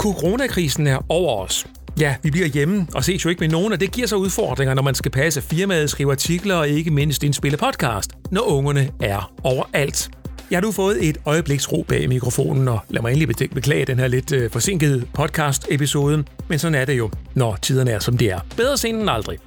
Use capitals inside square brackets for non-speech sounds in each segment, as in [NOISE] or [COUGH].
Coronakrisen er over os. Ja, vi bliver hjemme og ses jo ikke med nogen, og det giver sig udfordringer, når man skal passe firmaet, skrive artikler og ikke mindst indspille podcast, når ungerne er overalt. Jeg har nu fået et øjebliks ro bag mikrofonen, og lad mig endelig beklage den her lidt øh, forsinkede podcast-episode, men sådan er det jo, når tiderne er som de er. Bedre sent end aldrig.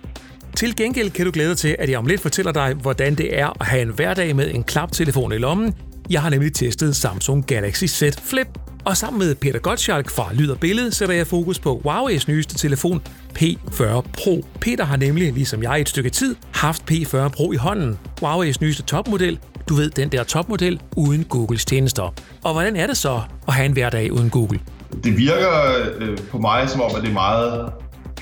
Til gengæld kan du glæde dig til, at jeg om lidt fortæller dig, hvordan det er at have en hverdag med en klaptelefon i lommen. Jeg har nemlig testet Samsung Galaxy Z Flip, og sammen med Peter Gottschalk fra Lyd og Billede sætter jeg fokus på Huawei's nyeste telefon P40 Pro. Peter har nemlig, ligesom jeg et stykke tid, haft P40 Pro i hånden. Huawei's nyeste topmodel, du ved, den der topmodel uden Googles tjenester. Og hvordan er det så at have en hverdag uden Google? Det virker øh, på mig som om, at det er meget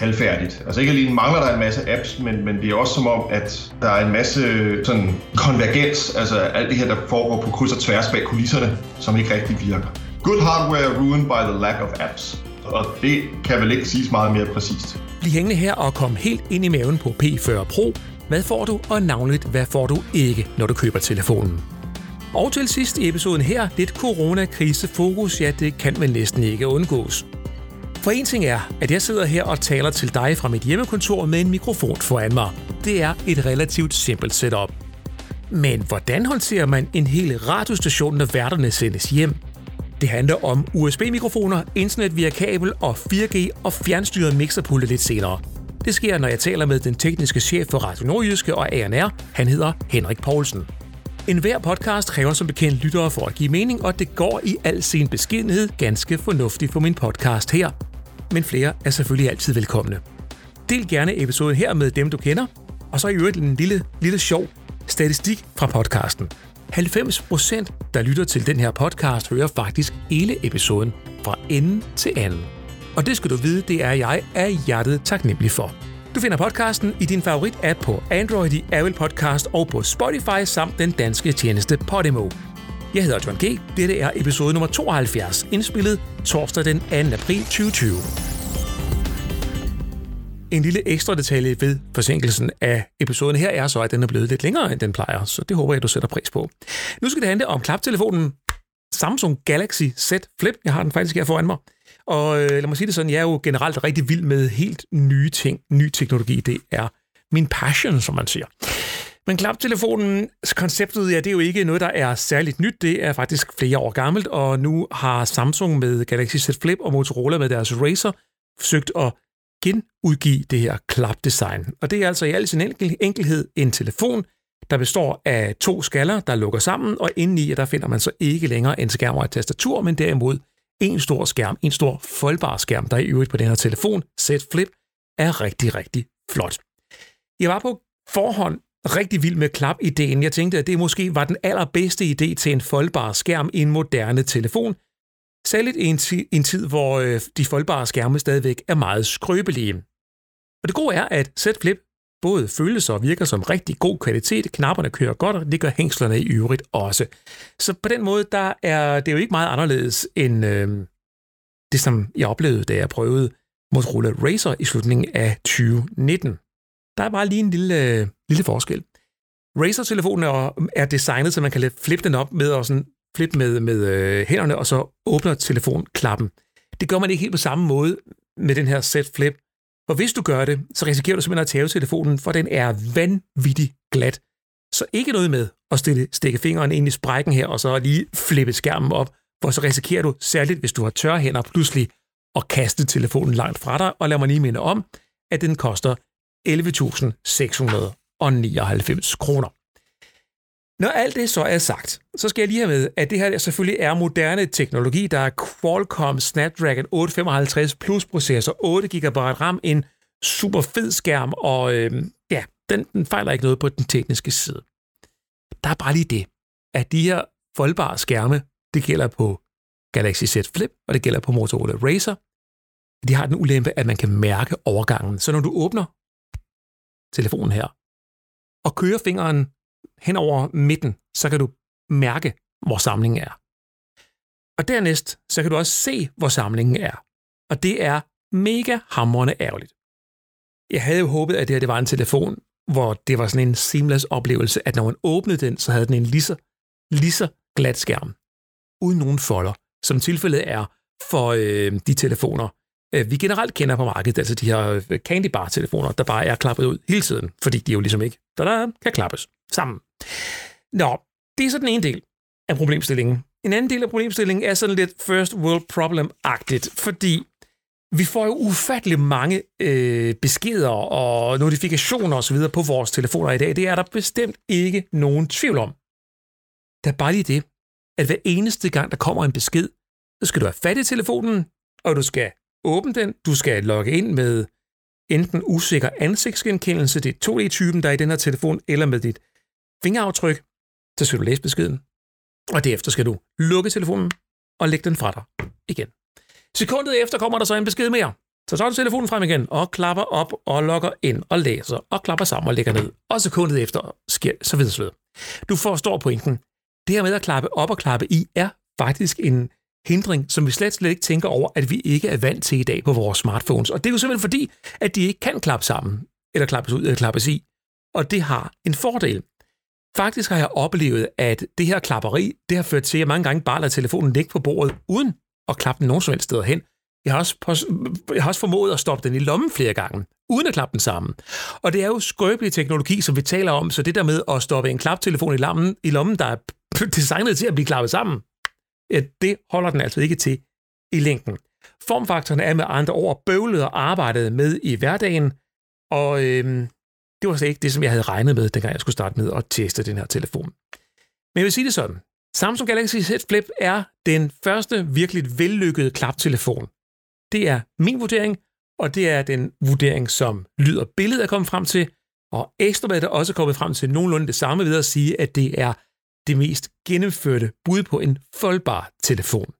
halvfærdigt. Altså ikke alene mangler der en masse apps, men, men det er også som om, at der er en masse sådan konvergens, altså alt det her, der foregår på kryds og tværs bag kulisserne, som ikke rigtig virker. Good hardware ruined by the lack of apps. Og det kan vel ikke siges meget mere præcist. Bliv hængende her og kom helt ind i maven på P40 Pro. Hvad får du, og navnligt, hvad får du ikke, når du køber telefonen? Og til sidst i episoden her, lidt coronakrisefokus, ja, det kan man næsten ikke undgås. For en ting er, at jeg sidder her og taler til dig fra mit hjemmekontor med en mikrofon foran mig. Det er et relativt simpelt setup. Men hvordan håndterer man en hel radiostation, når værterne sendes hjem? Det handler om USB-mikrofoner, internet via kabel og 4G og fjernstyret mixerpulte lidt senere. Det sker, når jeg taler med den tekniske chef for Radio Nordjyske og ANR. Han hedder Henrik Poulsen. En hver podcast kræver som bekendt lyttere for at give mening, og det går i al sin beskedenhed ganske fornuftigt for min podcast her. Men flere er selvfølgelig altid velkomne. Del gerne episoden her med dem, du kender, og så i øvrigt en lille, lille sjov statistik fra podcasten. 90 procent, der lytter til den her podcast, hører faktisk hele episoden fra ende til anden. Og det skal du vide, det er jeg af hjertet taknemmelig for. Du finder podcasten i din favorit-app på Android i Apple Podcast og på Spotify samt den danske tjeneste Podimo. Jeg hedder John G. Dette er episode nummer 72, indspillet torsdag den 2. april 2020. En lille ekstra detalje ved forsinkelsen af episoden her er så, at den er blevet lidt længere, end den plejer, så det håber jeg, du sætter pris på. Nu skal det handle om klaptelefonen Samsung Galaxy Z Flip. Jeg har den faktisk her foran mig. Og øh, lad mig sige det sådan, jeg er jo generelt rigtig vild med helt nye ting, ny teknologi. Det er min passion, som man siger. Men klaptelefonens konceptet, ja, det er jo ikke noget, der er særligt nyt. Det er faktisk flere år gammelt, og nu har Samsung med Galaxy Z Flip og Motorola med deres Razer forsøgt at genudgive det her klapdesign. Og det er altså i al sin enkel, enkelhed en telefon, der består af to skaller, der lukker sammen, og indeni der finder man så ikke længere en skærm og et tastatur, men derimod en stor skærm, en stor foldbar skærm, der i øvrigt på den her telefon, Z Flip, er rigtig, rigtig flot. Jeg var på forhånd rigtig vild med klap-ideen. Jeg tænkte, at det måske var den allerbedste idé til en foldbar skærm i en moderne telefon, Særligt i en, ti- en tid, hvor øh, de foldbare skærme stadigvæk er meget skrøbelige. Og det gode er, at Z Flip både føles og virker som rigtig god kvalitet. Knapperne kører godt, og det gør hængslerne i øvrigt også. Så på den måde, der er det jo ikke meget anderledes end øh, det, som jeg oplevede, da jeg prøvede Motorola Racer i slutningen af 2019. Der er bare lige en lille, øh, lille forskel. Razer-telefonen er, er designet, så man kan flippe den op med og sådan flip med, med øh, hænderne, og så åbner telefonklappen. Det gør man ikke helt på samme måde med den her set flip. For hvis du gør det, så risikerer du simpelthen at tage telefonen, for den er vanvittig glat. Så ikke noget med at stille, stikke fingeren ind i sprækken her, og så lige flippe skærmen op, for så risikerer du, særligt hvis du har tørre hænder, pludselig at kaste telefonen langt fra dig. Og lad mig lige minde om, at den koster 11.699 kroner. Når alt det så er sagt, så skal jeg lige have med, at det her selvfølgelig er moderne teknologi. Der er Qualcomm Snapdragon 855 Plus processor, 8 GB RAM, en super fed skærm, og øh, ja, den, den fejler ikke noget på den tekniske side. Der er bare lige det, at de her foldbare skærme, det gælder på Galaxy Z Flip, og det gælder på Motorola Razer. De har den ulempe, at man kan mærke overgangen. Så når du åbner telefonen her, og kører fingeren hen over midten, så kan du mærke, hvor samlingen er. Og dernæst, så kan du også se, hvor samlingen er. Og det er mega hamrende ærgerligt. Jeg havde jo håbet, at det her det var en telefon, hvor det var sådan en seamless oplevelse, at når man åbnede den, så havde den en lige så, lige så glat skærm, uden nogen folder, som tilfældet er for øh, de telefoner, Øh, vi generelt kender på markedet, altså de her øh, candy bar-telefoner, der bare er klappet ud hele tiden, fordi de jo ligesom ikke der kan klappes sammen. Nå, det er så den ene del af problemstillingen. En anden del af problemstillingen er sådan lidt first world problem-agtigt, fordi vi får jo ufattelig mange øh, beskeder og notifikationer osv. på vores telefoner i dag. Det er der bestemt ikke nogen tvivl om. Der er bare lige det, at hver eneste gang, der kommer en besked, så skal du have fat i telefonen, og du skal åbne den, du skal logge ind med enten usikker ansigtsgenkendelse, det er 2D-typen, der er i den her telefon, eller med dit fingeraftryk, så skal du læse beskeden. Og derefter skal du lukke telefonen og lægge den fra dig igen. Sekundet efter kommer der så en besked mere. Så tager du telefonen frem igen og klapper op og logger ind og læser og klapper sammen og lægger ned. Og sekundet efter sker så videre så videre. Du forstår pointen. Det her med at klappe op og klappe i er faktisk en hindring, som vi slet, slet ikke tænker over, at vi ikke er vant til i dag på vores smartphones. Og det er jo simpelthen fordi, at de ikke kan klappe sammen, eller klappes ud, eller klappes i. Og det har en fordel. Faktisk har jeg oplevet, at det her klapperi, det har ført til, at jeg mange gange bare lader telefonen ligge på bordet, uden at klappe den nogen som helst steder hen. Jeg har, også, jeg har også formået at stoppe den i lommen flere gange, uden at klappe den sammen. Og det er jo skrøbelig teknologi, som vi taler om, så det der med at stoppe en klaptelefon i lommen, i lommen der er designet til at blive klappet sammen, det holder den altså ikke til i længden. Formfaktoren er med andre ord bøvlet og arbejdet med i hverdagen, og øhm, det var slet ikke det, som jeg havde regnet med, dengang jeg skulle starte med at teste den her telefon. Men jeg vil sige det sådan. Samsung Galaxy Z Flip er den første virkelig vellykkede klaptelefon. Det er min vurdering, og det er den vurdering, som Lyd og Billede er kommet frem til, og Ekstrabladet er også kommet frem til nogenlunde det samme ved at sige, at det er det mest gennemførte bud på en foldbar telefon.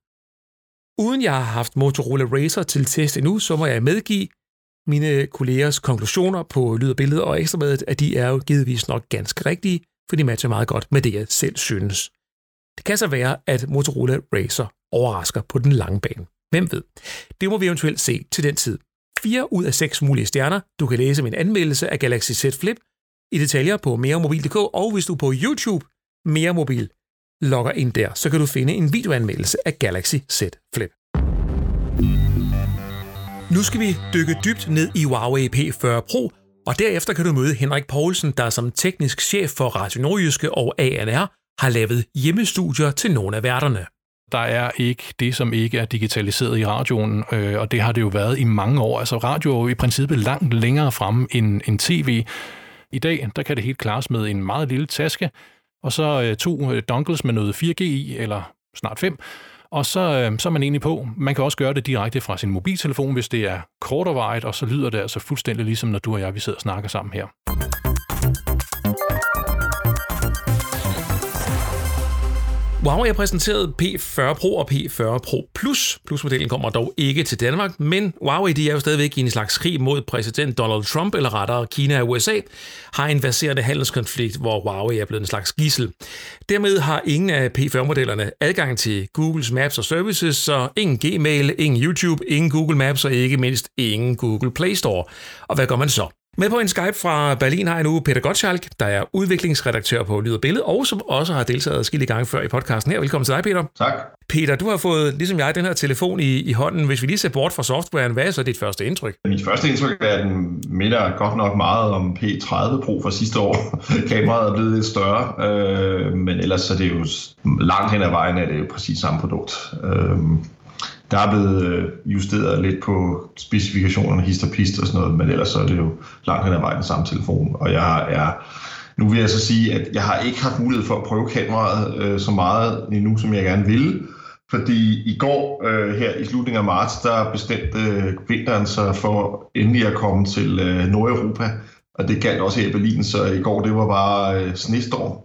Uden jeg har haft Motorola Racer til test endnu, så må jeg medgive mine kollegers konklusioner på Lyd og Billede og Ekstrabladet, at de er jo givetvis nok ganske rigtige, for de matcher meget godt med det, jeg selv synes. Det kan så være, at Motorola Racer overrasker på den lange bane. Hvem ved? Det må vi eventuelt se til den tid. 4 ud af 6 mulige stjerner. Du kan læse min anmeldelse af Galaxy Z Flip i detaljer på meremobil.dk, og hvis du på YouTube mere Mobil logger ind der, så kan du finde en videoanmeldelse af Galaxy Z Flip. Nu skal vi dykke dybt ned i Huawei P40 Pro, og derefter kan du møde Henrik Poulsen, der som teknisk chef for Radio Nordjyske og ANR har lavet hjemmestudier til nogle af værterne. Der er ikke det, som ikke er digitaliseret i radioen, øh, og det har det jo været i mange år. Altså radio er jo i princippet langt længere fremme end, end tv. I dag, der kan det helt klares med en meget lille taske, og så øh, to øh, dongles med noget 4G i, eller snart 5, og så, øh, så er man egentlig på. Man kan også gøre det direkte fra sin mobiltelefon, hvis det er kortervejet, og så lyder det altså fuldstændig ligesom, når du og jeg vi sidder og snakker sammen her. Huawei har præsenteret P40 Pro og P40 Pro Plus. Plus-modellen kommer dog ikke til Danmark, men Huawei de er jo stadigvæk i en slags krig mod præsident Donald Trump, eller rettere Kina og USA, har en verserende handelskonflikt, hvor Huawei er blevet en slags gissel. Dermed har ingen af P40-modellerne adgang til Googles Maps og Services, så ingen Gmail, ingen YouTube, ingen Google Maps og ikke mindst ingen Google Play Store. Og hvad gør man så? Med på en Skype fra Berlin har jeg nu Peter Gottschalk, der er udviklingsredaktør på Lyd og Billede, og som også har deltaget skille gange før i podcasten her. Velkommen til dig, Peter. Tak. Peter, du har fået, ligesom jeg, den her telefon i, i hånden. Hvis vi lige ser bort fra softwaren, hvad er så dit første indtryk? Mit første indtryk er, at den minder godt nok meget om P30 Pro fra sidste år. [LAUGHS] Kameraet er blevet lidt større, øh, men ellers er det jo langt hen ad vejen, at det er jo præcis samme produkt. Øh, der er blevet øh, justeret lidt på specifikationerne, hist og pist og sådan noget, men ellers så er det jo langt hen ad vejen den samme telefon. Og jeg er, nu vil jeg så sige, at jeg har ikke haft mulighed for at prøve kameraet øh, så meget endnu, som jeg gerne ville. Fordi i går, øh, her i slutningen af marts, der bestemte øh, vinteren sig for endelig at komme til øh, Nordeuropa. Og det galt også her i Berlin, så i går det var bare øh, snestorm.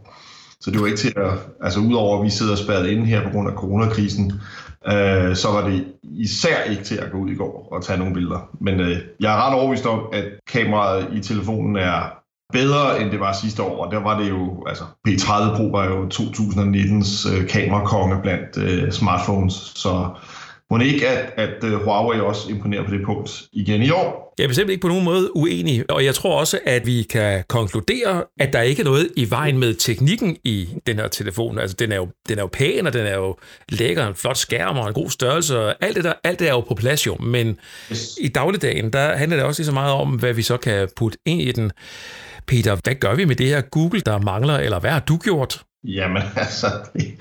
Så det var ikke til at, altså udover at vi sidder spærret inde her på grund af coronakrisen, øh, så var det især ikke til at gå ud i går og tage nogle billeder. Men øh, jeg er ret overbevist om, at kameraet i telefonen er bedre, end det var sidste år. Og der var det jo, altså P30 Pro var jo 2019's øh, kamerakonge blandt øh, smartphones, så må ikke, at, at uh, Huawei også imponerer på det punkt igen i år. Jeg er bestemt ikke på nogen måde uenig, og jeg tror også, at vi kan konkludere, at der ikke er noget i vejen med teknikken i den her telefon. Altså, den er jo, den er jo pæn, og den er jo lækker, en flot skærm og en god størrelse, og alt det, der, alt det er jo på plads jo. Men yes. i dagligdagen, der handler det også lige så meget om, hvad vi så kan putte ind i den. Peter, hvad gør vi med det her Google, der mangler, eller hvad har du gjort? Jamen [LAUGHS] altså, det,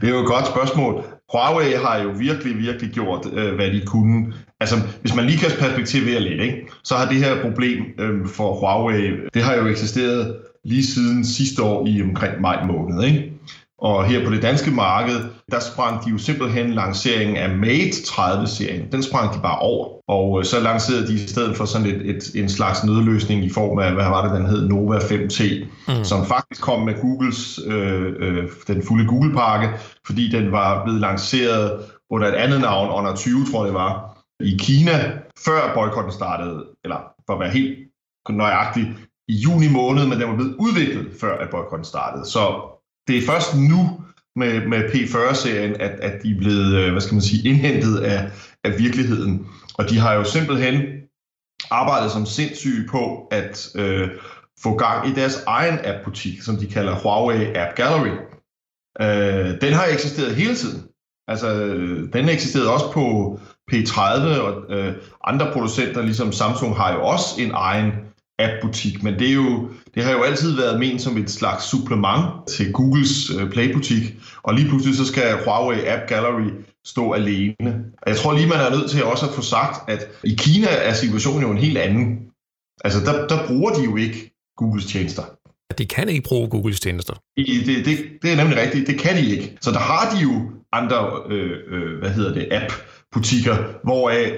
det er jo et godt spørgsmål. Huawei har jo virkelig, virkelig gjort, øh, hvad de kunne. Altså, hvis man lige kan perspektivere lidt, ikke, så har det her problem øh, for Huawei, det har jo eksisteret lige siden sidste år i omkring maj måned. Ikke? Og her på det danske marked, der sprang de jo simpelthen lanceringen af Mate 30-serien. Den sprang de bare over. Og øh, så lancerede de i stedet for sådan et, et, en slags nødløsning i form af, hvad var det, den hed, Nova 5T, mm. som faktisk kom med Googles, øh, øh, den fulde Google-pakke, fordi den var blevet lanceret under et andet navn, under 20, tror jeg det var, i Kina, før boykotten startede, eller for at være helt nøjagtig, i juni måned, men den var blevet udviklet, før at boykotten startede. Så det er først nu med, med P40-serien, at, at de er blevet, øh, hvad skal man sige, indhentet af, af virkeligheden. Og de har jo simpelthen arbejdet som sindssyge på at øh, få gang i deres egen app-butik, som de kalder Huawei App Gallery. Øh, den har eksisteret hele tiden. Altså, øh, den eksisterede også på P30, og øh, andre producenter, ligesom Samsung, har jo også en egen app-butik, men det, er jo, det har jo altid været ment som et slags supplement til Googles øh, Play-butik, og lige pludselig så skal Huawei App Gallery stå alene. Jeg tror lige, man er nødt til også at få sagt, at i Kina er situationen jo en helt anden. Altså, der, der bruger de jo ikke Googles tjenester. De kan ikke bruge Googles tjenester. Det, det, det er nemlig rigtigt. Det kan de ikke. Så der har de jo andre, øh, øh, hvad hedder det, app butikker, hvoraf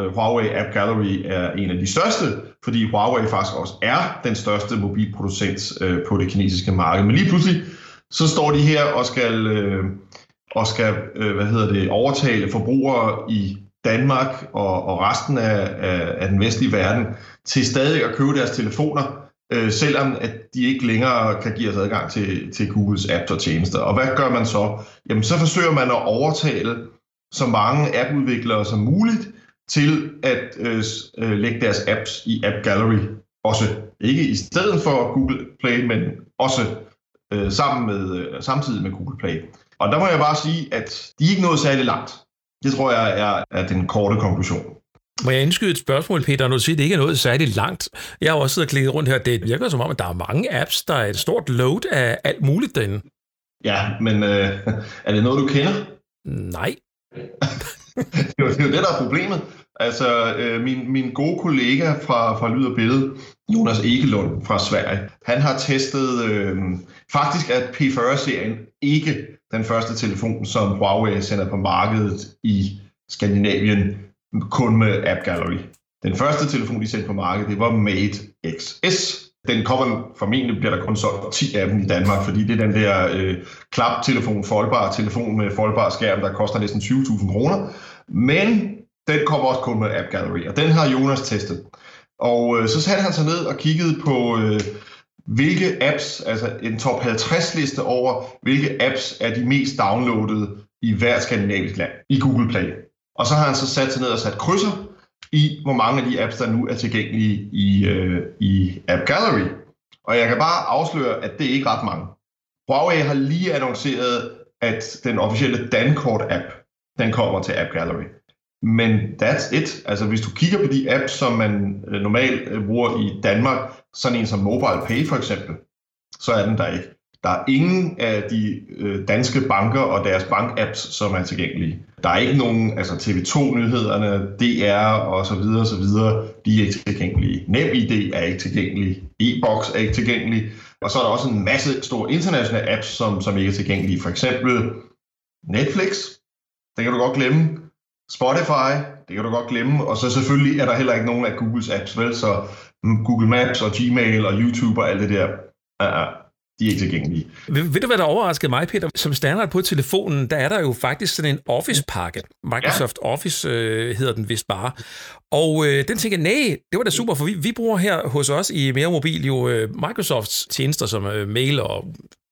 øh, Huawei App Gallery er en af de største, fordi Huawei faktisk også er den største mobilproducent øh, på det kinesiske marked. Men lige pludselig, så står de her og skal, øh, og skal øh, hvad hedder det, overtale forbrugere i Danmark og, og resten af, af, af den vestlige verden til stadig at købe deres telefoner, øh, selvom at de ikke længere kan give os adgang til, til Googles apps og tjenester. Og hvad gør man så? Jamen, så forsøger man at overtale så mange appudviklere som muligt til at øh, øh, lægge deres apps i App Gallery også. Ikke i stedet for Google Play, men også øh, sammen med, øh, samtidig med Google Play. Og der må jeg bare sige, at de er ikke nået særlig langt. Det tror jeg er, er den korte konklusion. Må jeg indskyde et spørgsmål, Peter, når du siger, at det ikke er noget særligt langt? Jeg har også siddet og klikket rundt her. Det virker som om, at der er mange apps, der er et stort load af alt muligt derinde. Ja, men øh, er det noget, du kender? Nej. [LAUGHS] det, er jo, det er jo det, der er problemet. Altså, øh, min, min gode kollega fra, fra Lyd og Billede, Jonas Egelund fra Sverige, han har testet, øh, faktisk at P40-serien ikke den første telefon, som Huawei sender på markedet i Skandinavien, kun med App Gallery. Den første telefon, de sendte på markedet, det var Mate XS. Den kommer formentlig, bliver der kun solgt 10 af dem i Danmark, fordi det er den der øh, klaptelefon, foldbar telefon med foldbar skærm, der koster næsten 20.000 kroner. Men den kommer også kun med App Gallery, og den har Jonas testet. Og øh, så satte han sig ned og kiggede på, øh, hvilke apps, altså en top 50 liste over, hvilke apps er de mest downloadede i hvert skandinavisk land i Google Play. Og så har han så sat sig ned og sat krydser i, hvor mange af de apps, der nu er tilgængelige i, øh, i App Gallery. Og jeg kan bare afsløre, at det er ikke ret mange. Huawei har lige annonceret, at den officielle Dankort-app, den kommer til App Gallery. Men that's it. Altså hvis du kigger på de apps, som man øh, normalt øh, bruger i Danmark, sådan en som Mobile Pay for eksempel, så er den der ikke. Der er ingen af de øh, danske banker og deres bankapps, som er tilgængelige. Der er ikke nogen, altså TV2-nyhederne, DR og så videre, og så videre, de er ikke tilgængelige. NemID er ikke tilgængelig. E-Box er ikke tilgængelig. Og så er der også en masse store internationale apps, som, som ikke er tilgængelige. For eksempel Netflix, det kan du godt glemme. Spotify, det kan du godt glemme. Og så selvfølgelig er der heller ikke nogen af Googles apps, vel? Så Google Maps og Gmail og YouTube og alt det der. Uh-uh de er ikke tilgængelige. Ved, ved du, hvad der overraskede mig, Peter? Som standard på telefonen, der er der jo faktisk sådan en Office-pakke. Microsoft ja. Office øh, hedder den vist bare. Og øh, den tænker jeg, nej, det var da super, for vi, vi bruger her hos os i Mere Mobil jo øh, Microsofts tjenester som øh, mail og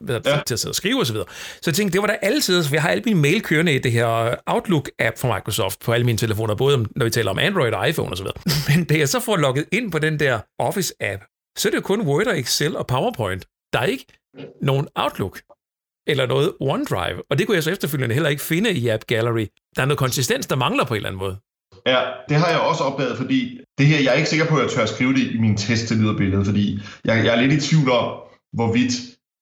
hvad, ja. til at sidde og skrive osv. Så, så jeg tænkte, det var da altid, for jeg har alle mine mail kørende i det her Outlook-app fra Microsoft på alle mine telefoner, både når vi taler om Android og iPhone osv. [LAUGHS] Men da jeg så får logget ind på den der Office-app, så er det jo kun Word og Excel og PowerPoint. Der er ikke nogen Outlook eller noget OneDrive, og det kunne jeg så efterfølgende heller ikke finde i App Gallery. Der er noget konsistens, der mangler på en eller anden måde. Ja, det har jeg også opdaget, fordi det her, jeg er ikke sikker på, at jeg tør at skrive det i min test til lydbillede, fordi jeg, jeg er lidt i tvivl om, hvorvidt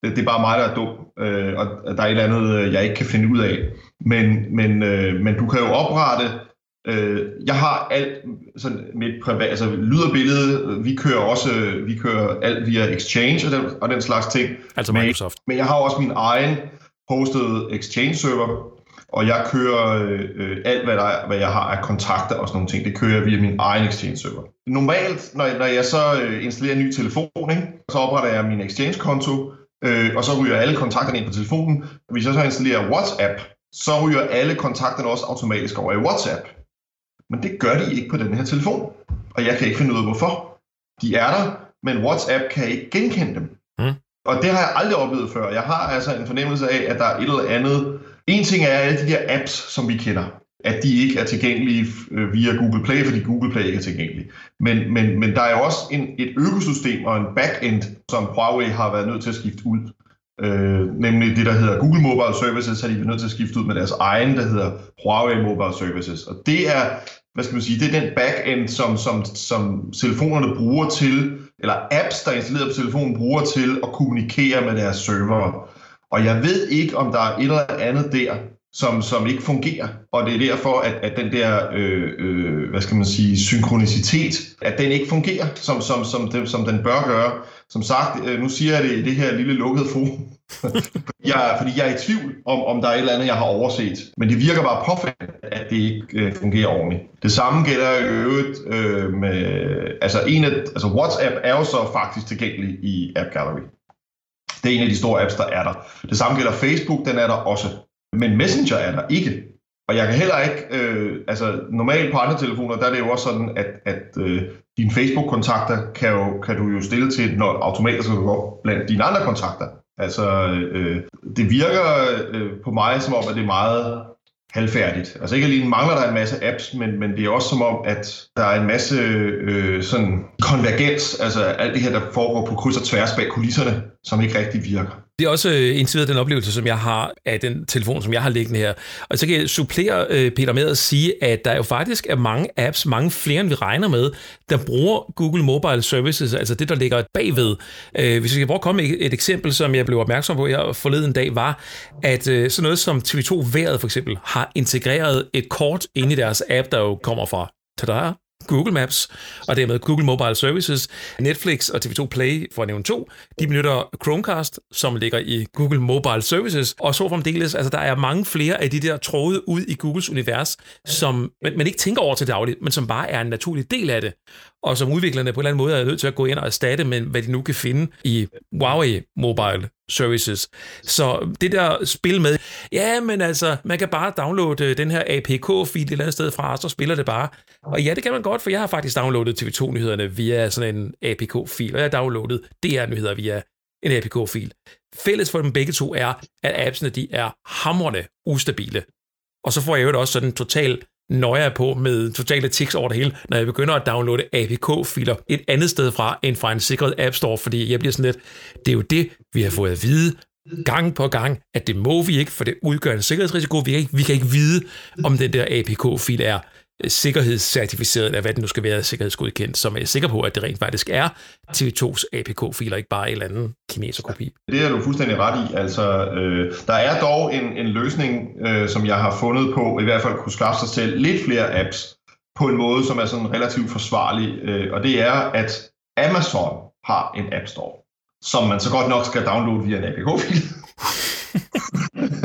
det er bare mig, der er dum, øh, og der er et eller andet, øh, jeg ikke kan finde ud af. Men, men, øh, men du kan jo oprette Øh, jeg har alt sådan mit privat, altså lyd og billede, vi kører også, vi kører alt via Exchange og den, og den slags ting. Altså Microsoft. Men, men jeg har også min egen hosted Exchange server, og jeg kører øh, alt, hvad, der, hvad jeg har af kontakter og sådan nogle ting, det kører jeg via min egen Exchange server. Normalt, når, når jeg så øh, installerer en ny telefon, ikke, så opretter jeg min Exchange-konto, øh, og så ryger alle kontakterne ind på telefonen. Hvis jeg så installerer WhatsApp, så ryger alle kontakterne også automatisk over i WhatsApp. Men det gør de ikke på den her telefon. Og jeg kan ikke finde ud af, hvorfor. De er der, men WhatsApp kan ikke genkende dem. Mm. Og det har jeg aldrig oplevet før. Jeg har altså en fornemmelse af, at der er et eller andet. En ting er alle de der apps, som vi kender, at de ikke er tilgængelige øh, via Google Play, fordi Google Play ikke er tilgængelig. Men, men, men der er jo også en, et økosystem og en backend, som Huawei har været nødt til at skifte ud. Øh, nemlig det, der hedder Google Mobile Services, har de været nødt til at skifte ud med deres egen, der hedder Huawei Mobile Services. Og det er, hvad skal man sige, det er den backend, som, som, som telefonerne bruger til, eller apps, der er installeret på telefonen, bruger til at kommunikere med deres servere. Og jeg ved ikke, om der er et eller andet der, som, som ikke fungerer. Og det er derfor, at, at den der, øh, øh, hvad skal man sige, synkronicitet, at den ikke fungerer, som, som, som, den, som den bør gøre. Som sagt, øh, nu siger jeg det i det her lille lukkede forum, jeg, fordi jeg er i tvivl om, om der er et eller andet, jeg har overset. Men det virker bare påfaldende, at det ikke øh, fungerer ordentligt. Det samme gælder i øvrigt øh, med, altså, en af, altså WhatsApp er jo så faktisk tilgængelig i App Gallery. Det er en af de store apps, der er der. Det samme gælder Facebook, den er der også. Men Messenger er der ikke. Og jeg kan heller ikke, øh, altså normalt på andre telefoner, der er det jo også sådan, at, at øh, dine Facebook-kontakter kan, jo, kan du jo stille til, når automatisk skal gå blandt dine andre kontakter. Altså, øh, det virker øh, på mig som om, at det er meget halvfærdigt. Altså ikke alene mangler der en masse apps, men, men det er også som om, at der er en masse øh, sådan konvergens, altså alt det her, der foregår på kryds og tværs bag kulisserne, som ikke rigtig virker. Det er også øh, indtil videre den oplevelse, som jeg har af den telefon, som jeg har liggende her. Og så kan jeg supplere, øh, Peter, med at sige, at der jo faktisk er mange apps, mange flere end vi regner med, der bruger Google Mobile Services, altså det, der ligger bagved. Øh, hvis vi skal prøve at komme med et eksempel, som jeg blev opmærksom på her forleden dag, var, at øh, sådan noget som TV2 Været for eksempel har integreret et kort ind i deres app, der jo kommer fra tada, Google Maps, og dermed Google Mobile Services, Netflix og TV2 Play, for at nævne to, de benytter Chromecast, som ligger i Google Mobile Services, og så fremdeles, altså der er mange flere af de der tråde ud i Googles univers, som man ikke tænker over til dagligt, men som bare er en naturlig del af det, og som udviklerne på en eller anden måde er nødt til at gå ind og erstatte med, hvad de nu kan finde i Huawei Mobile Services. Så det der spil med, ja, men altså, man kan bare downloade øh, den her APK-fil et eller andet sted fra, og så spiller det bare. Og ja, det kan man godt, for jeg har faktisk downloadet TV2-nyhederne via sådan en APK-fil, og jeg har downloadet DR-nyheder via en APK-fil. Fælles for dem begge to er, at appsene de er hamrende ustabile. Og så får jeg jo også sådan en total nøjer på med totale tics over det hele, når jeg begynder at downloade APK-filer et andet sted fra, end fra en sikret App Store, fordi jeg bliver sådan lidt, det er jo det, vi har fået at vide gang på gang, at det må vi ikke, for det udgør en sikkerhedsrisiko. Vi kan ikke, vi kan ikke vide, om den der APK-fil er sikkerhedscertificeret, eller hvad det nu skal være, sikkerhedsgodkendt, som er sikker på, at det rent faktisk er TV2's APK-filer, ikke bare en eller anden kineserkopi. Det er du fuldstændig ret i. Altså, øh, der er dog en, en løsning, øh, som jeg har fundet på, i hvert fald kunne skaffe sig selv lidt flere apps, på en måde, som er sådan relativt forsvarlig, øh, og det er, at Amazon har en App Store, som man så godt nok skal downloade via en APK-fil. [LAUGHS]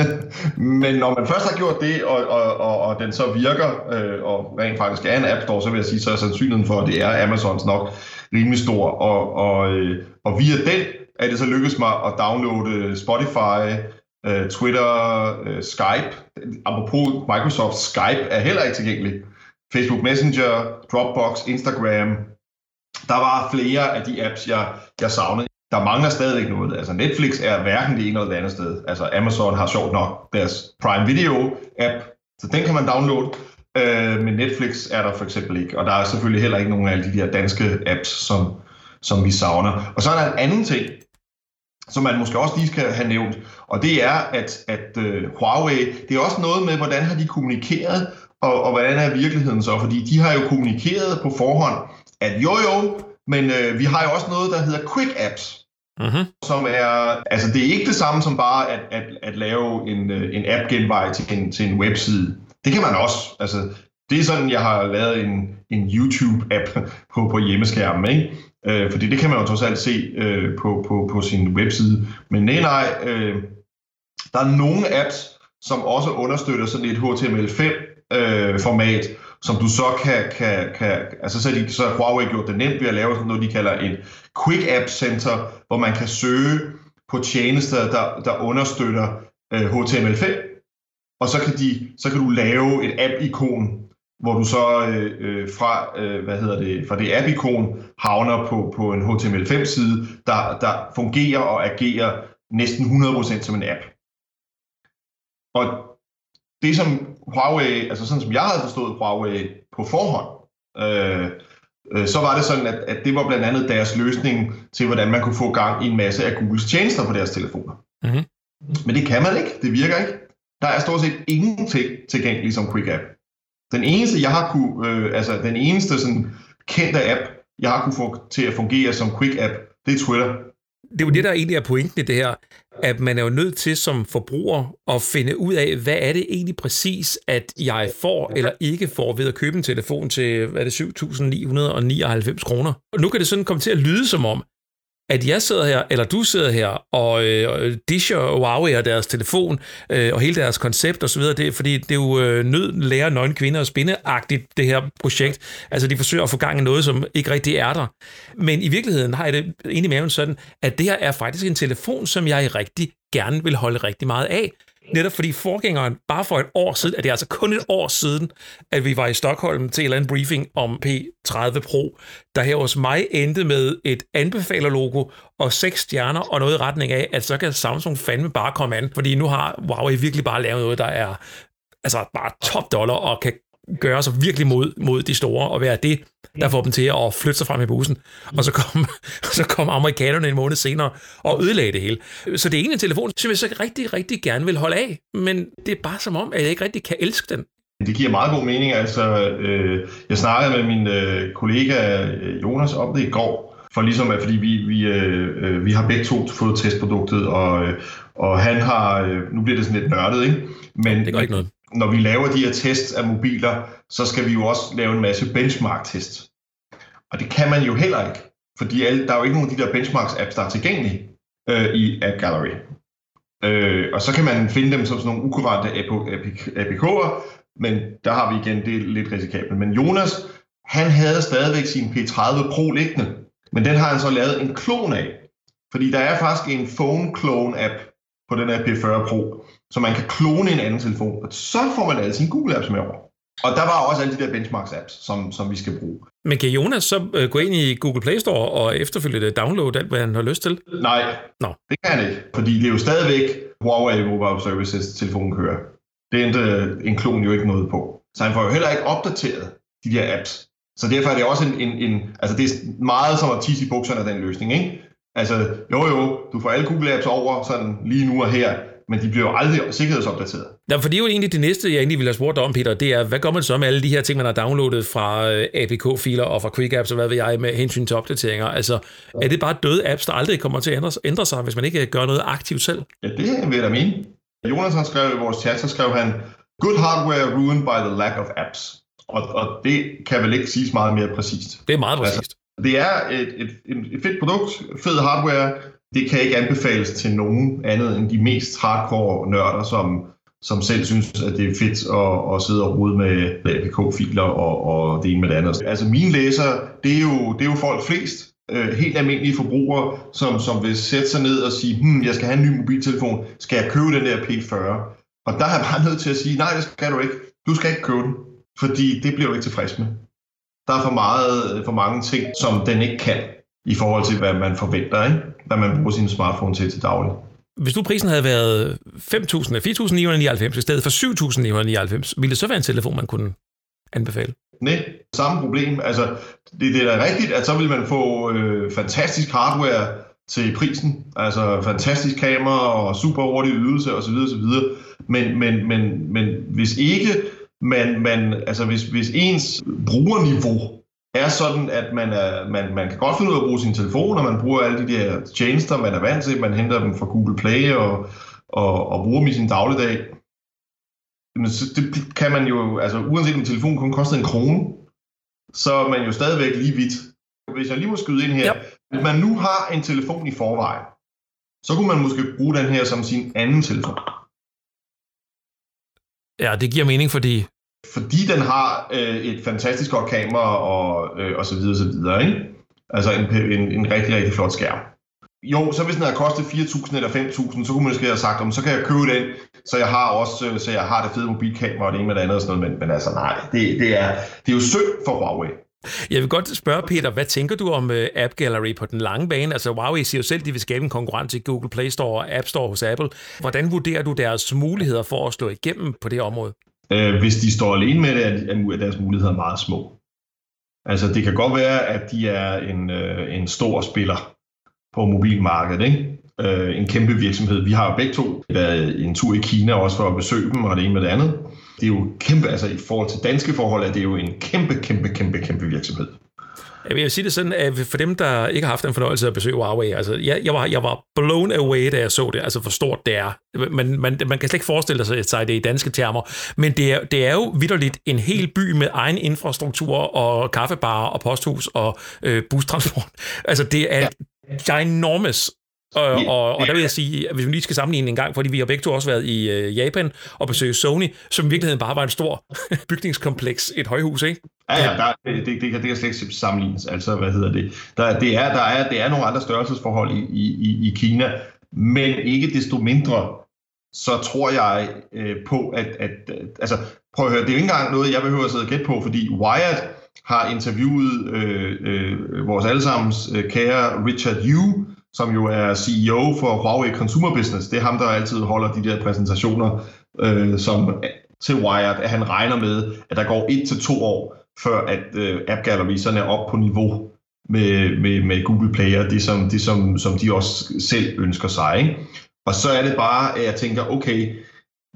[LAUGHS] Men når man først har gjort det, og, og, og, og den så virker, øh, og rent faktisk er en App Store, så vil jeg sige, så er sandsynligheden for, at det er Amazons nok rimelig stor. Og, og, øh, og via den er det så lykkedes mig at downloade Spotify, øh, Twitter, øh, Skype. Apropos Microsoft, Skype er heller ikke tilgængelig. Facebook Messenger, Dropbox, Instagram. Der var flere af de apps, jeg, jeg savnede. Der mangler stadigvæk noget. Altså Netflix er hverken det ene eller det andet sted. Altså Amazon har sjovt nok deres Prime Video app, så den kan man downloade. Øh, men Netflix er der for eksempel ikke, og der er selvfølgelig heller ikke nogen af de der danske apps, som, som vi savner. Og så er der en anden ting, som man måske også lige skal have nævnt, og det er, at, at uh, Huawei, det er også noget med, hvordan har de kommunikeret, og, og hvordan er virkeligheden så? Fordi de har jo kommunikeret på forhånd, at jo jo, men øh, vi har jo også noget, der hedder Quick Apps, uh-huh. som er, altså det er ikke det samme som bare at, at, at lave en, øh, en app-genvej til en, til en webside. Det kan man også. Altså, det er sådan, jeg har lavet en, en YouTube-app [LAUGHS] på, på hjemmeskærmen, ikke? Øh, fordi det kan man jo trods alt se øh, på, på, på sin webside. Men nej, nej, øh, der er nogle apps, som også understøtter sådan et HTML5-format, øh, som du så kan, kan, kan altså så, de, så har Huawei gjort det nemt ved at lave sådan noget, de kalder en Quick App Center, hvor man kan søge på tjenester, der, der understøtter øh, HTML5, og så kan, de, så kan du lave et app-ikon, hvor du så øh, øh fra, øh, hvad hedder det, fra det app-ikon havner på, på en HTML5-side, der, der fungerer og agerer næsten 100% som en app. Og det som Huawei, altså sådan som jeg havde forstået Huawei på forhånd, øh, øh, så var det sådan, at, at det var blandt andet deres løsning til, hvordan man kunne få gang i en masse af Googles tjenester på deres telefoner. Mm-hmm. Men det kan man ikke, det virker ikke. Der er stort set ingenting tilgængeligt som Quick App. Den eneste, jeg har kunne, øh, altså den eneste sådan kendte app, jeg har kunne få til at fungere som Quick App, det er Twitter. Det er jo det, der egentlig er pointen i det her, at man er jo nødt til som forbruger at finde ud af, hvad er det egentlig præcis, at jeg får eller ikke får ved at købe en telefon til, hvad er det, 7.999 kroner. Og nu kan det sådan komme til at lyde som om, at jeg sidder her, eller du sidder her, og øh, disher og Huawei og deres telefon, øh, og hele deres koncept osv., det er, fordi det er jo øh, nød lærer nøgne kvinder og spindeagtigt, det her projekt. Altså, de forsøger at få gang i noget, som ikke rigtig er der. Men i virkeligheden har jeg det inde i maven sådan, at det her er faktisk en telefon, som jeg rigtig gerne vil holde rigtig meget af. Netop fordi forgængeren, bare for et år siden, at det er altså kun et år siden, at vi var i Stockholm til en eller anden briefing om P30 Pro, der her hos mig endte med et anbefalerlogo og seks stjerner og noget i retning af, at så kan Samsung fandme bare komme an, fordi nu har Huawei virkelig bare lavet noget, der er altså bare top dollar og kan gøre sig virkelig mod, mod de store, og være det, der får dem til at flytte sig frem i bussen. Og så kom, [LAUGHS] så kom amerikanerne en måned senere og ødelagde det hele. Så det er en telefon, som jeg så rigtig, rigtig gerne vil holde af, men det er bare som om, at jeg ikke rigtig kan elske den. Det giver meget god mening. Altså, øh, jeg snakkede med min øh, kollega øh, Jonas om det i går, for ligesom at, fordi vi, vi, øh, øh, vi har begge to fået testproduktet, og, øh, og han har, øh, nu bliver det sådan lidt nørdet, ikke? Men, det gør ikke noget når vi laver de her tests af mobiler, så skal vi jo også lave en masse benchmark-tests. Og det kan man jo heller ikke, fordi alle, der er jo ikke nogen af de der benchmarks-apps, der er tilgængelige øh, i App Gallery. Øh, og så kan man finde dem som sådan nogle ukurante APK'er, men der har vi igen, det er lidt risikabelt. Men Jonas, han havde stadigvæk sin P30 Pro liggende, men den har han så lavet en klon af. Fordi der er faktisk en phone clone app på den her P40 Pro, så man kan klone en anden telefon, og så får man alle sine Google Apps med over. Og der var også alle de der benchmarks apps, som, som vi skal bruge. Men kan Jonas så øh, gå ind i Google Play Store og efterfølgende downloade alt, hvad han har lyst til? Nej, Nå. det kan han ikke. Fordi det er jo stadigvæk Huawei Mobile Services, telefonen kører. Det er en klon jo ikke noget på. Så han får jo heller ikke opdateret de der apps. Så derfor er det også en, en, en altså det er meget som at tisse i bukserne af den løsning, ikke? Altså, jo jo, du får alle Google Apps over sådan lige nu og her, men de bliver jo aldrig sikkerhedsopdateret. Ja, for det er jo egentlig det næste, jeg egentlig ville have spurgt dig om, Peter, det er, hvad gør man så med alle de her ting, man har downloadet fra øh, APK-filer og fra Quick Apps og hvad ved jeg med hensyn til opdateringer? Altså, er det bare døde apps, der aldrig kommer til at ændre, ændre sig, hvis man ikke gør noget aktivt selv? Ja, det vil jeg da mene. Jonas han skrev i vores chat, så skrev han, Good hardware ruined by the lack of apps. Og, og det kan vel ikke siges meget mere præcist. Det er meget præcist. Altså, det er et, et, et, et fedt produkt, fed hardware, det kan ikke anbefales til nogen andet end de mest hardcore nørder, som, som selv synes, at det er fedt at, at sidde og rode med APK-filer og, og det ene med det andet. Altså mine læsere, det er jo, det er jo folk flest. øh, helt almindelige forbrugere, som, som vil sætte sig ned og sige, hmm, jeg skal have en ny mobiltelefon, skal jeg købe den der P40? Og der er jeg bare [LAUGHS] nødt til at sige, nej, det skal du ikke. Du skal ikke købe den, fordi det bliver du ikke tilfreds med. Der er for, meget, for mange ting, som den ikke kan, i forhold til, hvad man forventer, ikke? hvad man bruger sin smartphone til til daglig. Hvis nu prisen havde været 5.000 eller 4.999 i stedet for 7.999, ville det så være en telefon, man kunne anbefale? Nej, samme problem. Altså, det, det er da rigtigt, at så vil man få øh, fantastisk hardware til prisen, altså fantastisk kamera og super hurtig ydelse osv. osv. Men, men, men, men hvis ikke man, man altså hvis, hvis ens brugerniveau er sådan, at man, er, man, man kan godt finde ud af at bruge sin telefon, og man bruger alle de der tjenester, man er vant til. Man henter dem fra Google Play og, og, og bruger dem i sin dagligdag. Men så det kan man jo, altså uanset om telefonen kun koster en krone, så er man jo stadigvæk lige vidt. Hvis jeg lige må skyde ind her, ja. hvis man nu har en telefon i forvejen, så kunne man måske bruge den her som sin anden telefon. Ja, det giver mening, fordi fordi den har øh, et fantastisk godt kamera og, øh, og så videre, så videre, ikke? Altså en, en, en rigtig, rigtig flot skærm. Jo, så hvis den havde kostet 4.000 eller 5.000, så kunne man måske have sagt, om så kan jeg købe den, så jeg har også, øh, så jeg har det fede mobilkamera og det ene med det andet og sådan noget, men, men altså nej, det, det, er, det er jo synd for Huawei. Jeg vil godt spørge, Peter, hvad tænker du om uh, App Gallery på den lange bane? Altså, Huawei siger jo selv, at de vil skabe en konkurrent til Google Play Store og App Store hos Apple. Hvordan vurderer du deres muligheder for at slå igennem på det område? Øh, hvis de står alene med det, er deres muligheder meget små. Altså, det kan godt være, at de er en, øh, en stor spiller på mobilmarkedet, ikke? Øh, en kæmpe virksomhed. Vi har jo begge to været en tur i Kina også for at besøge dem, og det ene med det andet. Det er jo kæmpe, altså i forhold til danske forhold, er det jo en kæmpe, kæmpe, kæmpe, kæmpe virksomhed. Jeg vil sige det sådan, at for dem, der ikke har haft en fornøjelse at besøge Huawei, altså jeg, jeg, var, jeg var blown away, da jeg så det, altså hvor stort det er. Man, man, man kan slet ikke forestille sig, det i danske termer, men det er, det er jo vidderligt en hel by med egen infrastruktur og kaffebarer og posthus og øh, bustransport. Altså det er ja. ginormous, og, og, og der vil jeg sige, at hvis vi lige skal sammenligne en gang, fordi vi har begge to også været i øh, Japan og besøgt Sony, som i virkeligheden bare var en stor [LAUGHS] bygningskompleks, et højhus, ikke? Ja, ja, der, det, det, det, kan, det kan slet ikke sammenlignes. Altså, hvad hedder det? Der, det, er, der, er, det er nogle andre størrelsesforhold i, i, i Kina, men ikke desto mindre, så tror jeg øh, på, at, at, at... Altså, prøv at høre, det er jo ikke engang noget, jeg behøver at sidde og gætte på, fordi Wired har interviewet øh, øh, vores allesammens øh, kære Richard Yu, som jo er CEO for Huawei Consumer Business. Det er ham, der altid holder de der præsentationer øh, som til Wired, at han regner med, at der går et til to år, før at øh, App Gallery sådan er op på niveau med, med, med Google Play og det, som, det som, som de også selv ønsker sig. Ikke? Og så er det bare, at jeg tænker, okay,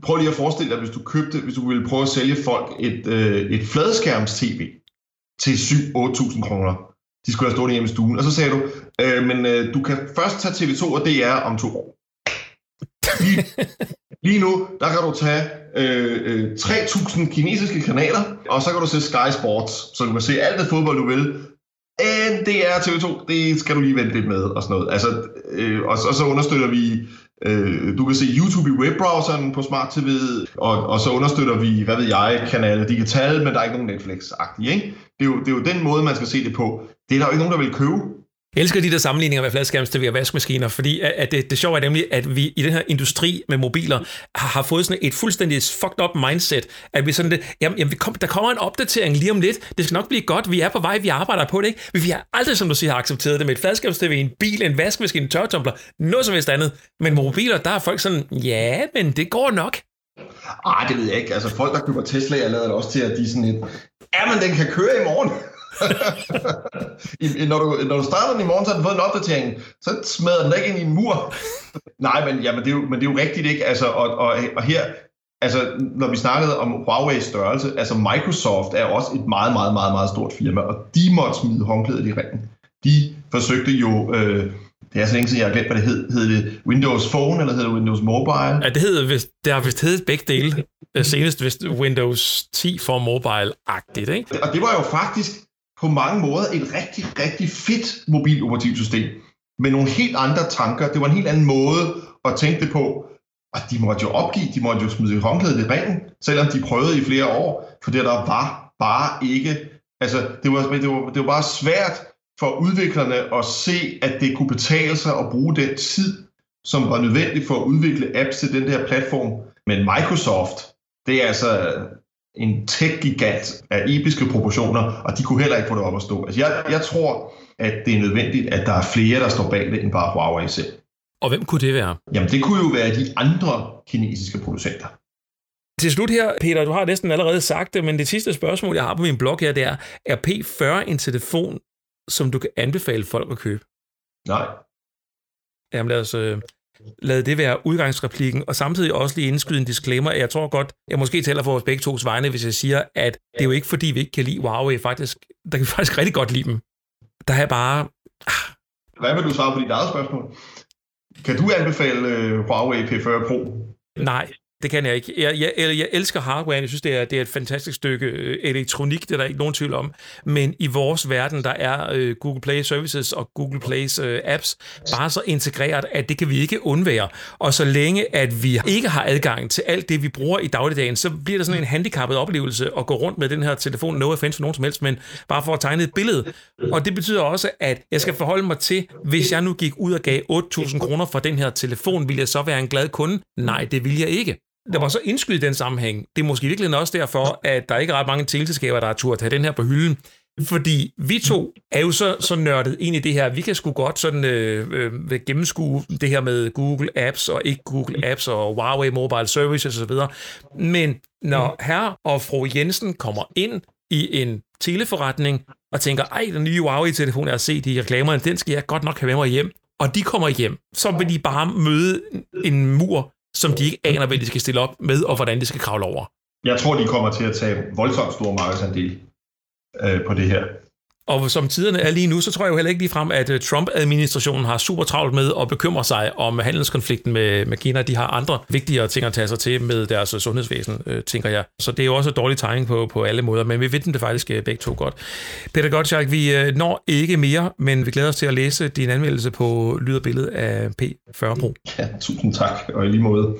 prøv lige at forestille dig, hvis du købte, hvis du ville prøve at sælge folk et, øh, et fladskærms-tv til 7-8.000 kroner. De skulle have stået hjemme i stuen. Og så sagde du, øh, men øh, du kan først tage TV2 og DR om to år. Lige, lige nu, der kan du tage øh, øh, 3.000 kinesiske kanaler, og så kan du se Sky Sports, så du kan se alt det fodbold, du vil. Øh, men det er TV2, det skal du lige vente lidt med, og sådan noget. Altså, øh, og, og så understøtter vi Øh, du kan se YouTube i webbrowseren på Smart TV, og, og så understøtter vi, hvad ved jeg, kanaler digital, men der er ikke nogen Netflix-agtige. Ikke? Det, er jo, det er jo den måde, man skal se det på. Det er der jo ikke nogen, der vil købe. Jeg elsker de der sammenligninger med fladskærms-tv og vaskemaskiner, fordi at det, det sjove er nemlig, at vi i den her industri med mobiler har, har fået sådan et fuldstændig fucked up mindset, at vi sådan det, jamen, jamen vi kom, der kommer en opdatering lige om lidt, det skal nok blive godt, vi er på vej, vi arbejder på det, ikke? Men vi har aldrig, som du siger, accepteret det med et fladskærms-tv, en bil, en vaskemaskine, en tørretumbler, noget som helst andet. Men mobiler, der er folk sådan, ja, men det går nok. Ah, det ved jeg ikke. Altså folk, der køber Tesla, jeg lader det også til, at de sådan et, ja, men den kan køre i morgen. I, når, du, når du starter den i morgen, så har den fået en opdatering, så smadrer den ikke ind i en mur. Nej, men, ja, men, det er jo, men det er jo rigtigt, ikke? Altså, og, og, og her, altså, når vi snakkede om Huawei's størrelse, altså Microsoft er også et meget, meget, meget, meget stort firma, og de måtte smide håndklædet i ringen. De forsøgte jo, øh, det er så længe siden, jeg har glemt, hvad det hed. Hed det Windows Phone, eller hed det Windows Mobile? Ja, det, hedder, vist, det har vist heddet begge dele. Senest vist Windows 10 for mobile-agtigt, ikke? Og det var jo faktisk på mange måder et rigtig, rigtig fedt mobiloperativsystem med nogle helt andre tanker. Det var en helt anden måde at tænke det på. Og de måtte jo opgive, de måtte jo smide håndklædet i ringen, selvom de prøvede i flere år, for det der var bare ikke, altså det var, det var, det var bare svært for udviklerne at se, at det kunne betale sig at bruge den tid, som var nødvendig for at udvikle apps til den der platform. Men Microsoft, det er altså en tech-gigant af episke proportioner, og de kunne heller ikke få det op at stå. Altså jeg, jeg tror, at det er nødvendigt, at der er flere, der står bag det, end bare Huawei selv. Og hvem kunne det være? Jamen, det kunne jo være de andre kinesiske producenter. Til slut her, Peter, du har næsten allerede sagt det, men det sidste spørgsmål, jeg har på min blog her, det er, er P40 en telefon, som du kan anbefale folk at købe? Nej. Jamen lad os øh, lade det være udgangsreplikken, og samtidig også lige indskyde en disclaimer. Jeg tror godt, jeg måske taler for os begge tos vegne, hvis jeg siger, at det er jo ikke fordi, vi ikke kan lide Huawei. Faktisk, der kan vi [LAUGHS] faktisk rigtig godt lide dem. Der er bare... Ah. Hvad vil du svare på dit eget spørgsmål? Kan du anbefale øh, Huawei P40 Pro? Nej, det kan jeg ikke. Jeg, jeg, jeg elsker hardware. Jeg synes, det er, det er et fantastisk stykke øh, elektronik, det er der ikke nogen tvivl om. Men i vores verden, der er øh, Google Play Services og Google Plays øh, apps bare så integreret, at det kan vi ikke undvære. Og så længe, at vi ikke har adgang til alt det, vi bruger i dagligdagen, så bliver det sådan en handicappet oplevelse at gå rundt med den her telefon. No offense for nogen som helst, men bare for at tegne et billede. Og det betyder også, at jeg skal forholde mig til, hvis jeg nu gik ud og gav 8.000 kroner for den her telefon, ville jeg så være en glad kunde? Nej, det vil jeg ikke. Lad var så indskyde den sammenhæng. Det er måske virkelig også derfor, at der ikke er ret mange teleselskaber, der har turde tage den her på hylden. Fordi vi to er jo så, så nørdet ind i det her. Vi kan sgu godt sådan øh, øh, gennemskue det her med Google Apps og ikke Google Apps og Huawei Mobile Services osv. Men når herre og fru Jensen kommer ind i en teleforretning og tænker, ej, den nye Huawei-telefon, jeg har set i reklamerne, den skal jeg godt nok have med mig hjem. Og de kommer hjem, så vil de bare møde en mur som de ikke aner, hvad de skal stille op med, og hvordan de skal kravle over. Jeg tror, de kommer til at tage voldsomt stor markedsandel øh, på det her. Og som tiderne er lige nu, så tror jeg jo heller ikke lige frem, at øh, Trump-administrationen har super travlt med at bekymre sig om handelskonflikten med, med Kina. De har andre vigtigere ting at tage sig til med deres øh, sundhedsvæsen, øh, tænker jeg. Så det er jo også et dårligt tegning på, på alle måder, men vi ved det faktisk øh, begge to godt. Peter Gottschalk, vi når ikke mere, men vi glæder os til at læse din anmeldelse på lyd og billede af P40 Pro. Ja, tusind tak, og i lige måde.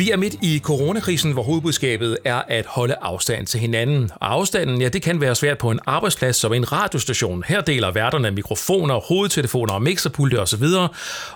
Vi er midt i coronakrisen, hvor hovedbudskabet er at holde afstand til hinanden. Og afstanden, ja, det kan være svært på en arbejdsplads som en radiostation. Her deler værterne mikrofoner, hovedtelefoner og mixerpulte osv.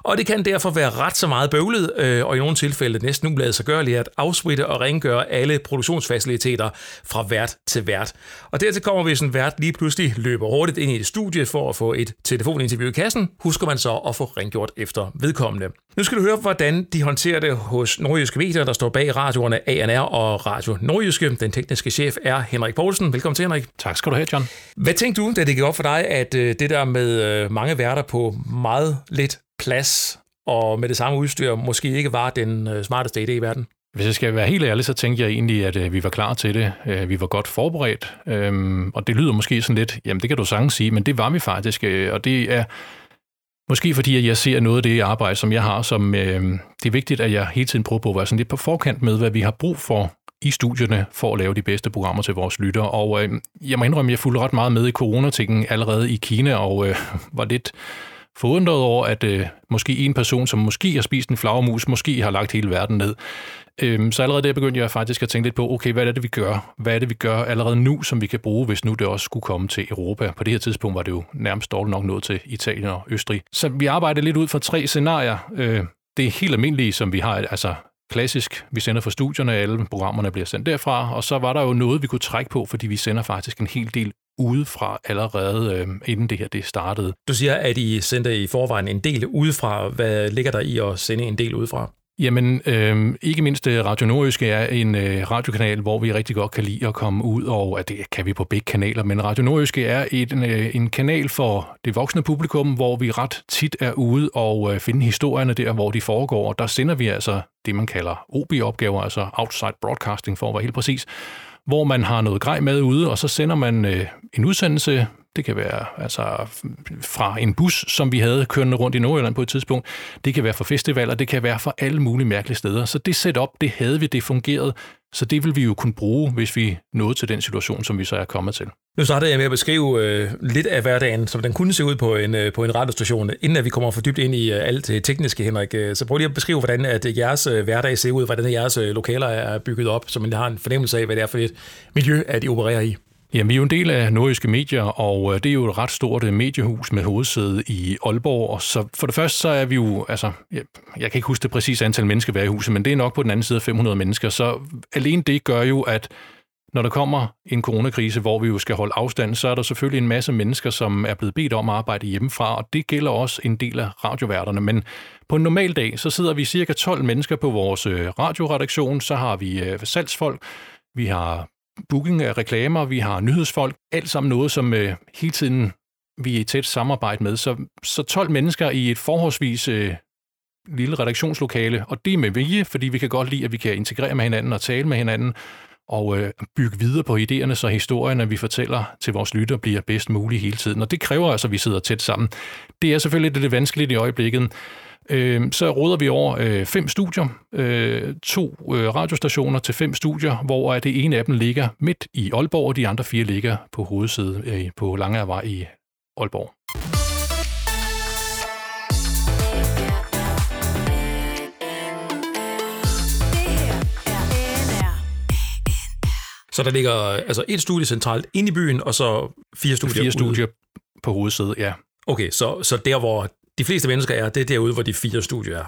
Og det kan derfor være ret så meget bøvlet, øh, og i nogle tilfælde næsten ubladet sig gørligt at afswitte og rengøre alle produktionsfaciliteter fra vært til vært. Og dertil kommer, hvis en vært lige pludselig løber hurtigt ind i et studie for at få et telefoninterview i kassen, husker man så at få rengjort efter vedkommende. Nu skal du høre, hvordan de håndterer det hos Nordjyske Medier, der står bag radioerne ANR og Radio Nordjyske. Den tekniske chef er Henrik Poulsen. Velkommen til, Henrik. Tak skal du have, John. Hvad tænkte du, da det gik op for dig, at øh, det der med øh, mange værter på meget lidt plads og med det samme udstyr måske ikke var den øh, smarteste idé i verden? Hvis jeg skal være helt ærlig, så tænkte jeg egentlig, at vi var klar til det. Vi var godt forberedt, øhm, og det lyder måske sådan lidt, jamen det kan du sagtens sige, men det var vi faktisk, og det er Måske fordi, at jeg ser noget af det arbejde, som jeg har, som øh, det er vigtigt, at jeg hele tiden prøver på at være sådan lidt på forkant med, hvad vi har brug for i studierne for at lave de bedste programmer til vores lyttere. Og øh, jeg må indrømme, at jeg fulgte ret meget med i coronatingen allerede i Kina, og øh, [LAUGHS] var lidt forundret over, at øh, måske en person, som måske har spist en flagermus, måske har lagt hele verden ned. Øhm, så allerede der begyndte jeg faktisk at tænke lidt på, okay, hvad er det, vi gør? Hvad er det, vi gør allerede nu, som vi kan bruge, hvis nu det også skulle komme til Europa? På det her tidspunkt var det jo nærmest dårligt nok nået til Italien og Østrig. Så vi arbejder lidt ud fra tre scenarier. Øh, det er helt almindelige, som vi har, altså klassisk. Vi sender fra studierne, alle programmerne bliver sendt derfra, og så var der jo noget, vi kunne trække på, fordi vi sender faktisk en hel del udefra allerede, øh, inden det her det startede. Du siger, at I sender i forvejen en del udefra. Hvad ligger der i at sende en del udefra? Jamen, øh, ikke mindst øh, Radio Nordjyske er en øh, radiokanal, hvor vi rigtig godt kan lide at komme ud, og at det kan vi på begge kanaler, men Radio Nordjyske er et, en, øh, en kanal for det voksne publikum, hvor vi ret tit er ude og øh, finde historierne der, hvor de foregår, og der sender vi altså det, man kalder OB-opgaver, altså Outside Broadcasting for at være helt præcis, hvor man har noget grej med ude, og så sender man øh, en udsendelse det kan være altså fra en bus, som vi havde kørende rundt i Nordjylland på et tidspunkt. Det kan være fra festivaler, det kan være fra alle mulige mærkelige steder. Så det setup, det havde vi, det fungerede. Så det vil vi jo kunne bruge, hvis vi nåede til den situation, som vi så er kommet til. Nu startede jeg med at beskrive øh, lidt af hverdagen, som den kunne se ud på en, øh, på en radiostation. Inden at vi kommer for dybt ind i øh, alt det tekniske, Henrik, øh, så prøv lige at beskrive, hvordan at øh, jeres øh, hverdag ser ud, hvordan jeres øh, lokaler er bygget op, så man har en fornemmelse af, hvad det er for et miljø, at I opererer i. Jamen, vi er jo en del af Nordjyske Medier, og øh, det er jo et ret stort øh, mediehus med hovedsæde i Aalborg. Og så for det første, så er vi jo, altså, jeg, jeg kan ikke huske det præcise antal mennesker, der i huset, men det er nok på den anden side af 500 mennesker. Så alene det gør jo, at når der kommer en coronakrise, hvor vi jo skal holde afstand, så er der selvfølgelig en masse mennesker, som er blevet bedt om at arbejde hjemmefra, og det gælder også en del af radioværterne. Men på en normal dag, så sidder vi cirka 12 mennesker på vores øh, radioredaktion, så har vi salgsfolk, vi har booking af reklamer, vi har nyhedsfolk, alt sammen noget, som øh, hele tiden vi er i tæt samarbejde med. Så, så 12 mennesker i et forholdsvis øh, lille redaktionslokale, og det er med vilje, fordi vi kan godt lide, at vi kan integrere med hinanden og tale med hinanden, og øh, bygge videre på idéerne, så historierne, vi fortæller til vores lytter, bliver bedst muligt hele tiden. Og det kræver altså, at vi sidder tæt sammen. Det er selvfølgelig lidt vanskeligt i øjeblikket, Øh, så råder vi over øh, fem studier, øh, to øh, radiostationer til fem studier, hvor det ene af dem ligger midt i Aalborg, og de andre fire ligger på hovedsædet øh, på Langervej i Aalborg. Så der ligger altså et studie centralt inde i byen, og så fire studier Fire studier på hovedsædet, ja. Okay, så, så der, hvor de fleste mennesker er, det er derude, hvor de fire studier er.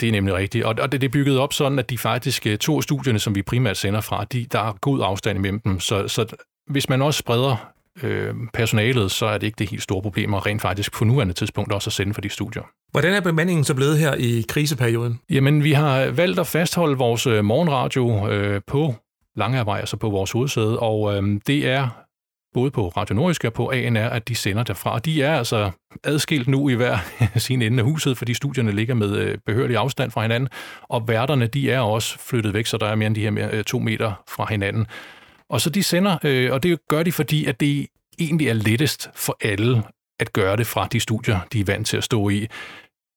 Det er nemlig rigtigt. Og det, det er bygget op sådan, at de faktisk øh, to studierne, som vi primært sender fra, de, der er god afstand imellem dem. Så, så hvis man også spreder øh, personalet, så er det ikke det helt store problem, og rent faktisk på nuværende tidspunkt også at sende for de studier. Hvordan er bemandingen så blevet her i kriseperioden? Jamen, vi har valgt at fastholde vores øh, morgenradio øh, på Langearvej, altså på vores hovedsæde, og øh, det er både på Radio Nordisk og på ANR, at de sender derfra. Og de er altså adskilt nu i hver [LAUGHS] sin ende af huset, fordi studierne ligger med øh, behørlig afstand fra hinanden, og værterne, de er også flyttet væk, så der er mere end de her mere, øh, to meter fra hinanden. Og så de sender, øh, og det gør de, fordi at det egentlig er lettest for alle at gøre det fra de studier, de er vant til at stå i.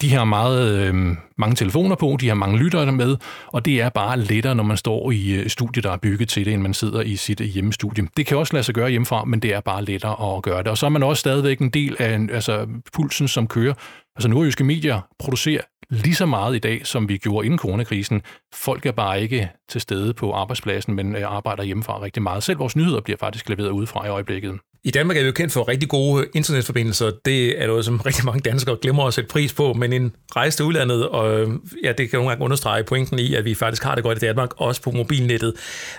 De har meget, øh, mange telefoner på, de har mange lyttere med, og det er bare lettere, når man står i øh, studiet, der er bygget til det, end man sidder i sit øh, hjemmestudie. Det kan også lade sig gøre hjemmefra, men det er bare lettere at gøre det. Og så er man også stadigvæk en del af altså, pulsen, som kører. Altså nordjyske medier producerer lige så meget i dag, som vi gjorde inden coronakrisen. Folk er bare ikke til stede på arbejdspladsen, men øh, arbejder hjemmefra rigtig meget. Selv vores nyheder bliver faktisk leveret udefra i øjeblikket. I Danmark er vi jo kendt for rigtig gode internetforbindelser. Det er noget, som rigtig mange danskere glemmer at sætte pris på, men en rejse til udlandet, og ja, det kan nogle gange understrege pointen i, at vi faktisk har det godt i Danmark, også på mobilnettet.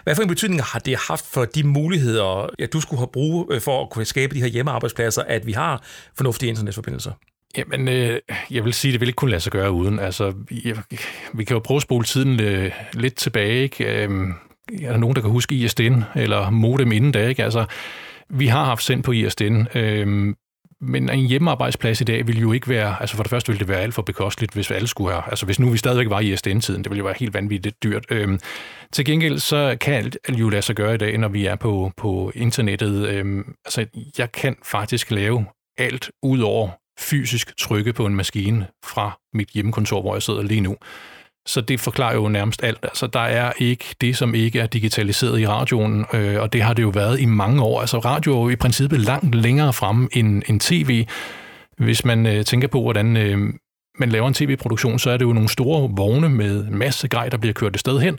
Hvad for en betydning har det haft for de muligheder, ja, du skulle have brug øh, for at kunne skabe de her hjemmearbejdspladser, at vi har fornuftige internetforbindelser? Jamen, øh, jeg vil sige, at det vil ikke kunne lade sig gøre uden. Altså, jeg, vi kan jo prøve at spole tiden øh, lidt tilbage, ikke? Øh, er der nogen, der kan huske ISDN eller modem inden da, ikke? Altså, vi har haft sendt på ISDN, øh, men en hjemmearbejdsplads i dag vil jo ikke være, altså for det første ville det være alt for bekosteligt, hvis vi alle skulle have, altså hvis nu vi stadigvæk var i ISDN-tiden, det ville jo være helt vanvittigt dyrt. Øhm, til gengæld så kan alt jo lade sig gøre i dag, når vi er på, på internettet. Øhm, altså jeg kan faktisk lave alt ud over fysisk trykke på en maskine fra mit hjemmekontor, hvor jeg sidder lige nu. Så det forklarer jo nærmest alt. Altså, der er ikke det, som ikke er digitaliseret i radioen, øh, og det har det jo været i mange år. Altså, radio er jo i princippet langt længere fremme end, end tv. Hvis man øh, tænker på, hvordan øh, man laver en tv-produktion, så er det jo nogle store vogne med masse grej, der bliver kørt et sted hen,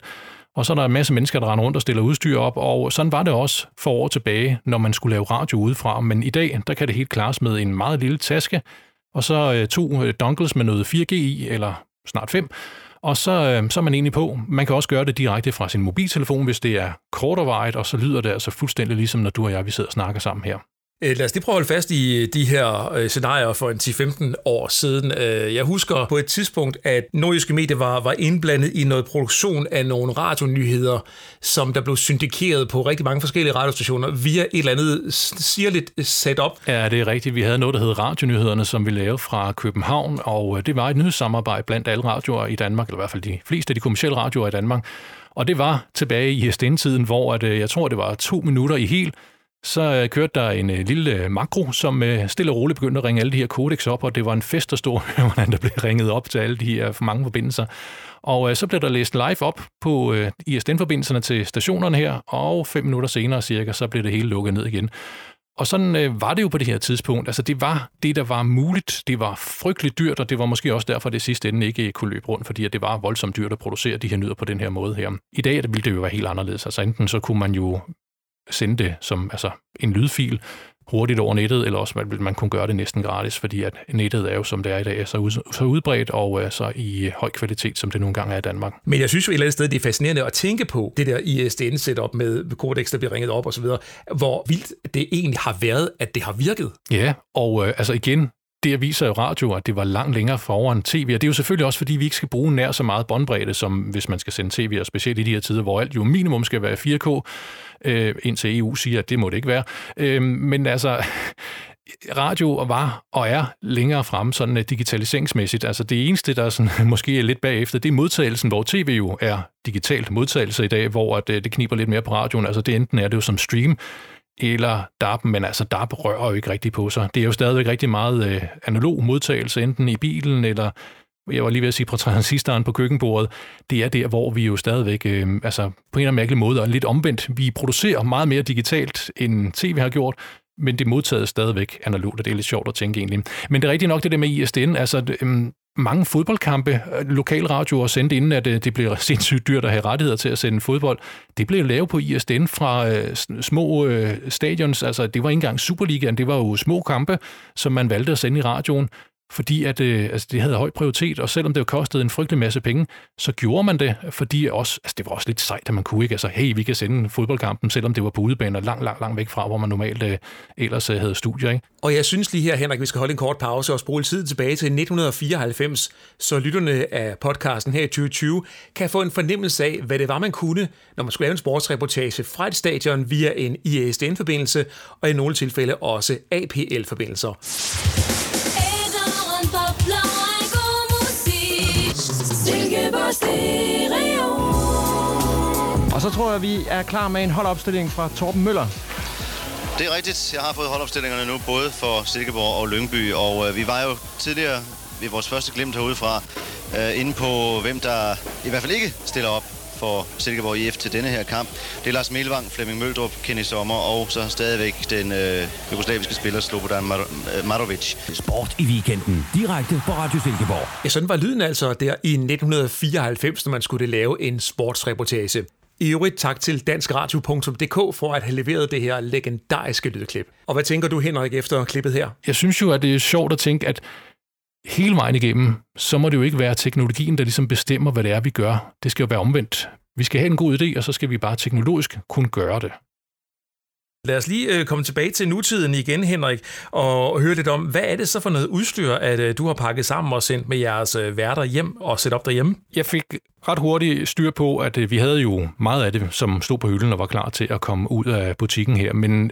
og så er der en masse mennesker, der render rundt og stiller udstyr op, og sådan var det også for år tilbage, når man skulle lave radio udefra. Men i dag, der kan det helt klares med en meget lille taske, og så øh, to øh, dongles med noget 4G i, eller snart 5, og så, øh, så er man egentlig på. Man kan også gøre det direkte fra sin mobiltelefon, hvis det er kortervejet, og så lyder det altså fuldstændig ligesom, når du og jeg vi sidder og snakker sammen her. Øh, lad os lige prøve at holde fast i øh, de her øh, scenarier for en 10-15 år siden. Jeg husker på et tidspunkt, at Nordiske Medier var, var indblandet i noget produktion af nogle radionyheder, som der blev syndikeret på rigtig mange forskellige radiostationer via et eller andet sirligt setup. Ja, det er rigtigt. Vi havde noget, der hed Radionyhederne, som vi lavede fra København, og det var et nyhedssamarbejde blandt alle radioer i Danmark, eller i hvert fald de fleste af de kommersielle radioer i Danmark. Og det var tilbage i SDN-tiden, hvor at, jeg tror, det var to minutter i helt, så øh, kørte der en øh, lille øh, makro, som øh, stille og roligt begyndte at ringe alle de her kodex op, og det var en fest at stå, [LAUGHS] hvordan der blev ringet op til alle de her for mange forbindelser. Og øh, så blev der læst live op på øh, ISDN-forbindelserne til stationerne her, og fem minutter senere cirka, så blev det hele lukket ned igen. Og sådan øh, var det jo på det her tidspunkt. Altså det var det, der var muligt. Det var frygteligt dyrt, og det var måske også derfor, det sidste ende ikke øh, kunne løbe rundt, fordi at det var voldsomt dyrt at producere de her nyder på den her måde her. I dag ville det jo være helt anderledes. Altså enten så kunne man jo sende det som altså, en lydfil hurtigt over nettet, eller også vil man kunne gøre det næsten gratis, fordi at nettet er jo, som det er i dag, så, ud, så udbredt og uh, så i høj kvalitet, som det nogle gange er i Danmark. Men jeg synes jo et eller andet sted, det er fascinerende at tænke på det der ISDN-setup med Codex, der bliver ringet op osv., hvor vildt det egentlig har været, at det har virket. Ja, og uh, altså igen, det viser jo radio, at det var langt længere foran tv, og det er jo selvfølgelig også, fordi vi ikke skal bruge nær så meget båndbredde, som hvis man skal sende tv, og specielt i de her tider, hvor alt jo minimum skal være 4K, øh, indtil EU siger, at det må det ikke være. Øh, men altså, [LAUGHS] radio var og er længere frem sådan øh, digitaliseringsmæssigt. Altså det eneste, der sådan, [LAUGHS] måske er lidt bagefter, det er modtagelsen, hvor tv jo er digitalt modtagelse i dag, hvor at, øh, det kniber lidt mere på radioen. Altså det enten er det jo som stream, eller DAB, men altså DAB rører jo ikke rigtig på sig. Det er jo stadigvæk rigtig meget øh, analog modtagelse, enten i bilen eller jeg var lige ved at sige på transistoren på køkkenbordet, det er der, hvor vi jo stadigvæk, øh, altså på en eller anden mærkelig måde, er lidt omvendt. Vi producerer meget mere digitalt, end tv har gjort, men det modtaget stadigvæk analogt, og det er lidt sjovt at tænke egentlig. Men det er rigtigt nok det der med ISDN, altså øh, mange fodboldkampe, øh, lokalradioer sendte inden, at øh, det blev [LAUGHS] sindssygt dyrt at have rettigheder til at sende fodbold. Det blev lavet på ISDN fra øh, små øh, stadions, altså det var ikke engang Superligaen, det var jo små kampe, som man valgte at sende i radioen fordi at, øh, altså, det havde høj prioritet, og selvom det kostede en frygtelig masse penge, så gjorde man det, fordi også, altså, det var også lidt sejt, at man kunne ikke, altså hey, vi kan sende fodboldkampen, selvom det var på udebane og langt, langt, langt væk fra, hvor man normalt øh, ellers øh, havde studier. Ikke? Og jeg synes lige her, Henrik, vi skal holde en kort pause og spole tiden tilbage til 1994, så lytterne af podcasten her i 2020 kan få en fornemmelse af, hvad det var, man kunne, når man skulle lave en sportsreportage fra et stadion via en ISDN-forbindelse, og i nogle tilfælde også APL-forbindelser. Og så tror jeg, vi er klar med en holdopstilling fra Torben Møller. Det er rigtigt. Jeg har fået holdopstillingerne nu, både for Silkeborg og Lyngby. Og øh, vi var jo tidligere ved vores første glimt herudefra, øh, inde på hvem der i hvert fald ikke stiller op for Silkeborg IF til denne her kamp. Det er Lars Melvang, Flemming Møldrup, Kenny Sommer og så stadigvæk den øh, jugoslaviske spiller Slobodan øh, Marovic. Sport i weekenden, direkte på Radio Silkeborg. Ja, sådan var lyden altså der i 1994, når man skulle lave en sportsreportage. I øvrigt tak til danskradio.dk for at have leveret det her legendariske lydklip. Og hvad tænker du, Henrik, efter klippet her? Jeg synes jo, at det er sjovt at tænke, at hele vejen igennem, så må det jo ikke være teknologien, der ligesom bestemmer, hvad det er, vi gør. Det skal jo være omvendt. Vi skal have en god idé, og så skal vi bare teknologisk kunne gøre det. Lad os lige øh, komme tilbage til nutiden igen, Henrik, og høre lidt om, hvad er det så for noget udstyr, at øh, du har pakket sammen og sendt med jeres øh, værter hjem og sætte op derhjemme? Jeg fik ret hurtigt styr på, at øh, vi havde jo meget af det, som stod på hylden og var klar til at komme ud af butikken her, men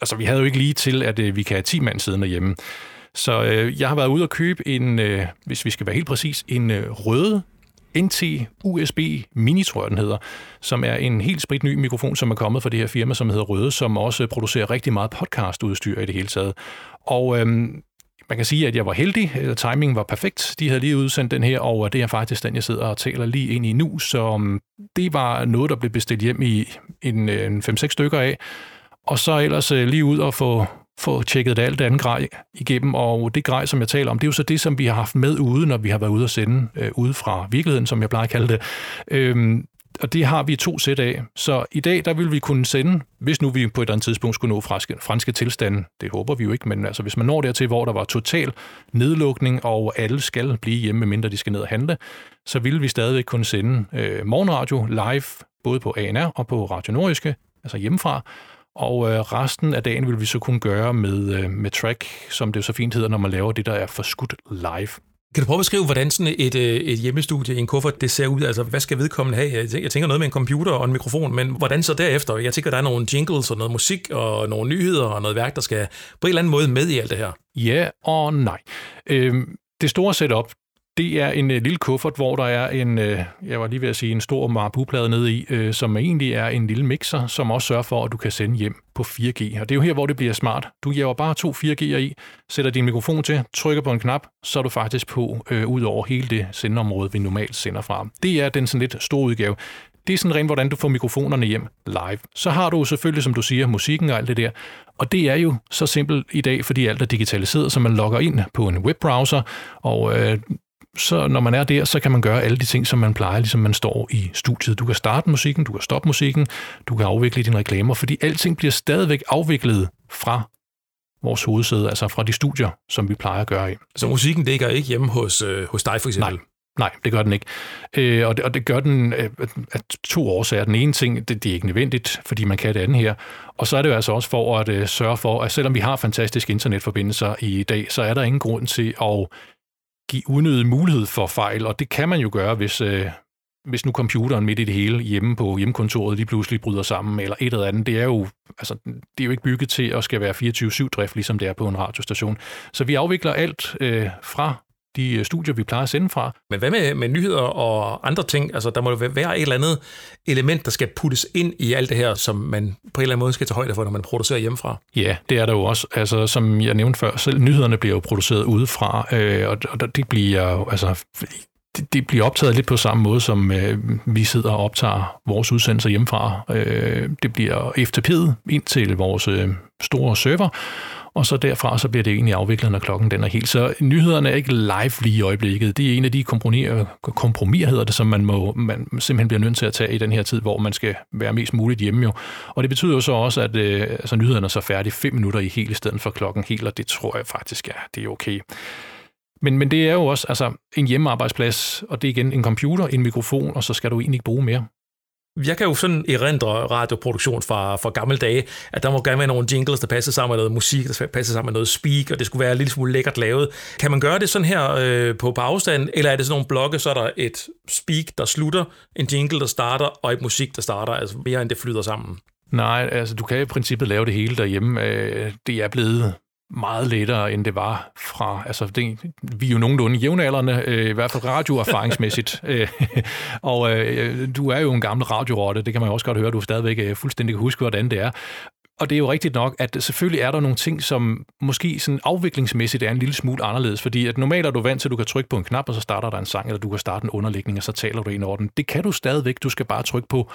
altså, vi havde jo ikke lige til, at øh, vi kan have 10 mand siddende hjemme. Så øh, jeg har været ude og købe en, øh, hvis vi skal være helt præcis, en øh, røde NT USB Mini, tror jeg den hedder, som er en helt spritny mikrofon, som er kommet fra det her firma, som hedder Røde, som også producerer rigtig meget podcastudstyr i det hele taget. Og øhm, man kan sige, at jeg var heldig. Timingen var perfekt. De havde lige udsendt den her, og øh, det er faktisk den, jeg sidder og taler lige ind i nu. Så det var noget, der blev bestilt hjem i en, øh, en 5-6 stykker af. Og så ellers øh, lige ud og få få tjekket det alt andet grej igennem, og det grej, som jeg taler om, det er jo så det, som vi har haft med ude, når vi har været ude at sende øh, ude fra virkeligheden, som jeg plejer at kalde det. Øhm, og det har vi to sæt af. Så i dag, der vil vi kunne sende, hvis nu vi på et eller andet tidspunkt skulle nå franske, franske tilstanden, det håber vi jo ikke, men altså hvis man når dertil, hvor der var total nedlukning, og alle skal blive hjemme, mindre de skal ned og handle, så vil vi stadigvæk kunne sende øh, morgenradio live, både på ANR og på Radio Nordiske, altså hjemmefra, og øh, resten af dagen vil vi så kunne gøre med, øh, med track, som det jo så fint hedder, når man laver det, der er forskudt live. Kan du prøve at beskrive, hvordan sådan et, øh, et hjemmestudie i en kuffert, det ser ud? Altså, hvad skal vedkommende have? Jeg tænker noget med en computer og en mikrofon, men hvordan så derefter? Jeg tænker, der er nogle jingles og noget musik og nogle nyheder og noget værk, der skal på en eller anden måde med i alt det her. Ja og nej. Øhm, det store setup, det er en øh, lille kuffert, hvor der er en, øh, jeg var lige ved at sige, en stor marbuplade nede i, øh, som egentlig er en lille mixer, som også sørger for, at du kan sende hjem på 4G. Og det er jo her, hvor det bliver smart. Du giver bare to 4G'er i, sætter din mikrofon til, trykker på en knap, så er du faktisk på øh, ud over hele det sendeområde, vi normalt sender fra. Det er den sådan lidt store udgave. Det er sådan rent, hvordan du får mikrofonerne hjem live. Så har du selvfølgelig, som du siger, musikken og alt det der. Og det er jo så simpelt i dag, fordi alt er digitaliseret, så man logger ind på en webbrowser, og øh, så når man er der, så kan man gøre alle de ting, som man plejer, ligesom man står i studiet. Du kan starte musikken, du kan stoppe musikken, du kan afvikle dine reklamer, fordi alting bliver stadigvæk afviklet fra vores hovedsæde, altså fra de studier, som vi plejer at gøre i. Så musikken ligger ikke hjemme hos, øh, hos dig for eksempel? Nej. Nej, det gør den ikke. Øh, og, det, og det gør den øh, af to årsager. Den ene ting, det, det er ikke nødvendigt, fordi man kan det andet her. Og så er det jo altså også for at øh, sørge for, at selvom vi har fantastiske internetforbindelser i dag, så er der ingen grund til at give unødig mulighed for fejl, og det kan man jo gøre, hvis, øh, hvis nu computeren midt i det hele hjemme på hjemmekontoret lige pludselig bryder sammen, eller et eller andet. Det er jo, altså, det er jo ikke bygget til at skal være 24-7-drift, ligesom det er på en radiostation. Så vi afvikler alt øh, fra de øh, studier, vi plejer at sende fra. Men hvad med, med nyheder og andre ting? Altså, der må jo være et eller andet element, der skal puttes ind i alt det her, som man på en eller anden måde skal tage højde for, når man producerer hjemmefra. Ja, det er der jo også. Altså, som jeg nævnte før, selv nyhederne bliver jo produceret udefra, øh, og, og det bliver jo, altså, det, det bliver optaget lidt på samme måde, som øh, vi sidder og optager vores udsendelser hjemmefra. Øh, det bliver FTP'et ind til vores øh, store server, og så derfra så bliver det egentlig afviklet, når klokken den er helt. Så nyhederne er ikke live lige i øjeblikket. Det er en af de kompromiser, hedder det, som man, må, man simpelthen bliver nødt til at tage i den her tid, hvor man skal være mest muligt hjemme jo. Og det betyder jo så også, at øh, altså, nyhederne er så færdige fem minutter i helt i stedet for klokken helt, og det tror jeg faktisk er, det er okay. Men, men det er jo også altså, en hjemmearbejdsplads, og det er igen en computer, en mikrofon, og så skal du egentlig ikke bruge mere. Jeg kan jo sådan erindre radioproduktion fra, fra gamle dage, at der må gerne være nogle jingles, der passer sammen med noget musik, der passer sammen med noget speak, og det skulle være lidt smule lækkert lavet. Kan man gøre det sådan her øh, på, på afstand, eller er det sådan nogle blokke, så er der et speak, der slutter, en jingle, der starter, og et musik, der starter, altså mere end det flyder sammen? Nej, altså du kan i princippet lave det hele derhjemme. Øh, det er blevet meget lettere, end det var fra... Altså, det, vi er jo nogenlunde jævnaldrende, øh, i hvert fald radioerfaringsmæssigt. [LAUGHS] Øh, og øh, du er jo en gammel radiorotte, det kan man jo også godt høre, du stadigvæk øh, fuldstændig kan huske, hvordan det er. Og det er jo rigtigt nok, at selvfølgelig er der nogle ting, som måske sådan afviklingsmæssigt er en lille smule anderledes, fordi at normalt er du vant til, at du kan trykke på en knap, og så starter der en sang, eller du kan starte en underlægning, og så taler du ind over den. Det kan du stadigvæk, du skal bare trykke på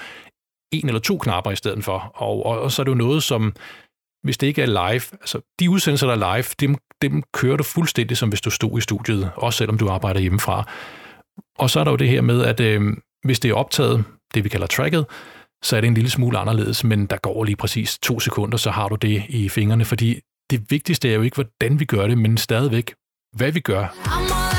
en eller to knapper i stedet for. Og, og, og så er det jo noget, som hvis det ikke er live, altså de udsendelser, der er live, dem, dem kører du fuldstændig, som hvis du stod i studiet, også selvom du arbejder hjemmefra. Og så er der jo det her med, at øh, hvis det er optaget, det vi kalder tracket, så er det en lille smule anderledes, men der går lige præcis to sekunder, så har du det i fingrene, fordi det vigtigste er jo ikke, hvordan vi gør det, men stadigvæk, hvad vi gør.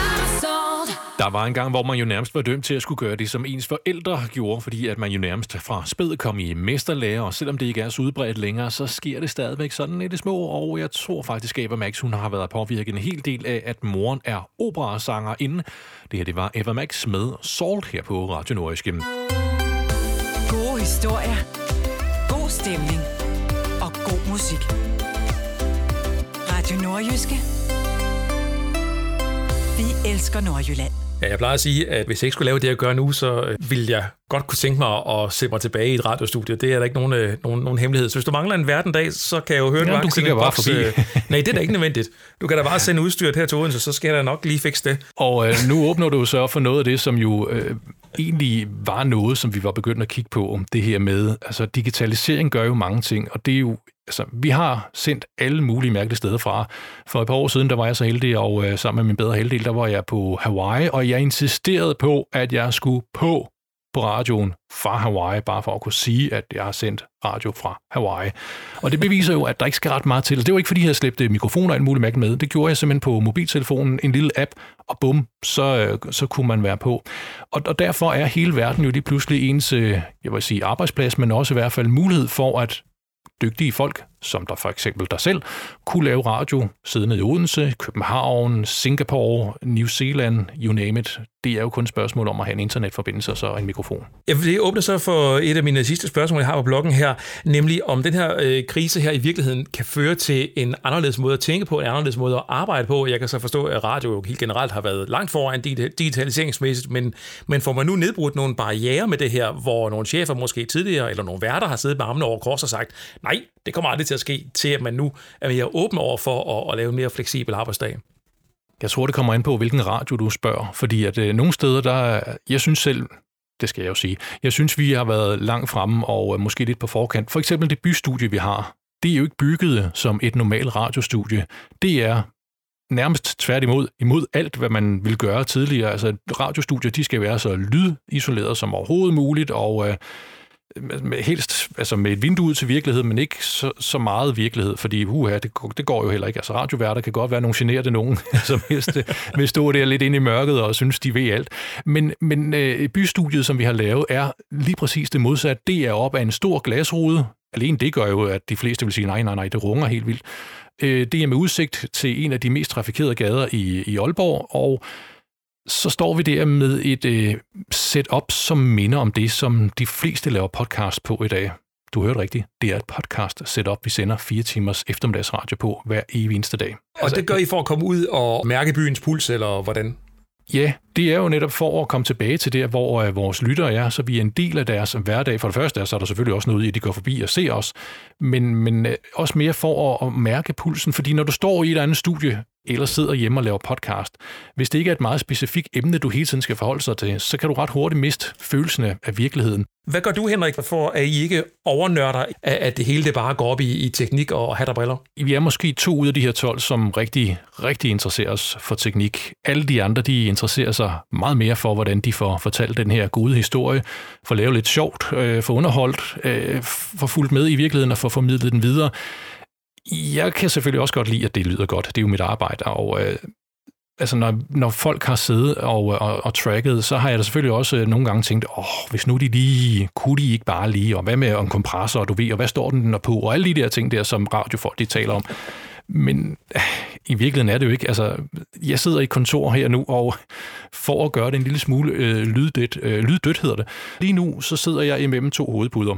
Der var en gang, hvor man jo nærmest var dømt til at skulle gøre det, som ens forældre gjorde, fordi at man jo nærmest fra spæd kom i mesterlærer, og selvom det ikke er så udbredt længere, så sker det stadigvæk sådan i det små, og jeg tror faktisk, at Eva Max, hun har været påvirket en hel del af, at moren er operasanger inden. Det her, det var Eva Max med Salt her på Radio Nordiske. Gode historier, god stemning og god musik. Radio Nordjyske. Vi elsker Nordjylland. Ja, jeg plejer at sige, at hvis jeg ikke skulle lave det, jeg gør nu, så øh, ville jeg godt kunne tænke mig at se mig tilbage i et radiostudie. Det er der ikke nogen, øh, nogen, nogen hemmelighed. Så hvis du mangler en hverdag, så kan jeg jo høre, ja, du kigger bare forbi. Øh, nej, det er da ikke nødvendigt. Du kan da bare sende udstyret her til Odense, så skal jeg da nok lige fikse det. Og øh, nu åbner du så for noget af det, som jo øh, egentlig var noget, som vi var begyndt at kigge på, om det her med, altså digitalisering gør jo mange ting, og det er jo altså, vi har sendt alle mulige mærkelige steder fra. For et par år siden, der var jeg så heldig, og øh, sammen med min bedre halvdel, der var jeg på Hawaii, og jeg insisterede på, at jeg skulle på på radioen fra Hawaii, bare for at kunne sige, at jeg har sendt radio fra Hawaii. Og det beviser jo, at der ikke skal ret meget til. Det var ikke, fordi jeg havde slæbt øh, mikrofoner og alt muligt mærke med. Det gjorde jeg simpelthen på mobiltelefonen, en lille app, og bum, så, øh, så kunne man være på. Og, og derfor er hele verden jo lige pludselig ens, øh, jeg vil sige arbejdsplads, men også i hvert fald mulighed for, at dygtige folk som der for eksempel dig selv, kunne lave radio siddende i Odense, København, Singapore, New Zealand, you name it. Det er jo kun et spørgsmål om at have en internetforbindelse og så en mikrofon. Jeg vil åbne så for et af mine sidste spørgsmål, jeg har på bloggen her, nemlig om den her øh, krise her i virkeligheden kan føre til en anderledes måde at tænke på, en anderledes måde at arbejde på. Jeg kan så forstå, at radio jo helt generelt har været langt foran digitaliseringsmæssigt, men, men får man nu nedbrudt nogle barriere med det her, hvor nogle chefer måske tidligere, eller nogle værter har siddet med armene over kors og sagt, nej, det kommer aldrig til at ske, til at man nu er mere åben over for at, at lave en mere fleksibel arbejdsdag? Jeg tror, det kommer an på, hvilken radio du spørger, fordi at øh, nogle steder, der jeg synes selv, det skal jeg jo sige, jeg synes, vi har været langt fremme og øh, måske lidt på forkant. For eksempel det bystudie, vi har, det er jo ikke bygget som et normalt radiostudie. Det er nærmest tværtimod imod alt, hvad man ville gøre tidligere. Altså radiostudier, de skal være så lydisoleret som overhovedet muligt, og øh, Øhm, altså, med, helst altså med et vindue ud til virkelighed, men ikke så, så meget virkelighed, fordi uha, det, det går jo heller ikke. Altså radioværter kan godt være nogle generede nogen, som helst vil stå der lidt ind i mørket og synes, de ved alt. Men, men øh, bystudiet, som vi har lavet, er lige præcis det modsatte. Det er op af en stor glasrude. Alene det gør jo, at de fleste vil sige, nej, nej, nej, det runger helt vildt. Øh, det er med udsigt til en af de mest trafikerede gader i, i Aalborg, og så står vi der med et øh, setup, som minder om det, som de fleste laver podcast på i dag. Du hørte rigtigt. Det er et podcast setup, vi sender fire timers eftermiddagsradio på hver evig eneste dag. Og altså, det gør I for at komme ud og mærke byens puls, eller hvordan? Ja, det er jo netop for at komme tilbage til der, hvor uh, vores lyttere er, så vi er en del af deres hverdag. For det første så er der selvfølgelig også noget i, at de går forbi og ser os, men, men uh, også mere for at, at mærke pulsen, fordi når du står i et andet studie, eller sidder hjemme og laver podcast. Hvis det ikke er et meget specifikt emne, du hele tiden skal forholde sig til, så kan du ret hurtigt miste følelsen af virkeligheden. Hvad gør du, Henrik, for at I ikke overnørder, at det hele det bare går op i, i teknik og hat og briller? Vi er måske to ud af de her 12, som rigtig, rigtig interesserer os for teknik. Alle de andre, de interesserer sig meget mere for, hvordan de får fortalt den her gode historie, får lavet lidt sjovt, øh, får underholdt, øh, får fulgt med i virkeligheden og får formidlet den videre. Jeg kan selvfølgelig også godt lide, at det lyder godt. Det er jo mit arbejde, og øh, altså når, når folk har siddet og, øh, og, og tracket, så har jeg da selvfølgelig også øh, nogle gange tænkt, åh, hvis nu de lige, kunne de ikke bare lige, og hvad med en kompressor, og du ved, og hvad står den der på, og alle de der ting der, som radiofolk de taler om. Men øh, i virkeligheden er det jo ikke. Altså, jeg sidder i kontor her nu, og for at gøre det en lille smule øh, lyddødt, øh, lyddødt hedder det. Lige nu, så sidder jeg imellem to hovedpuder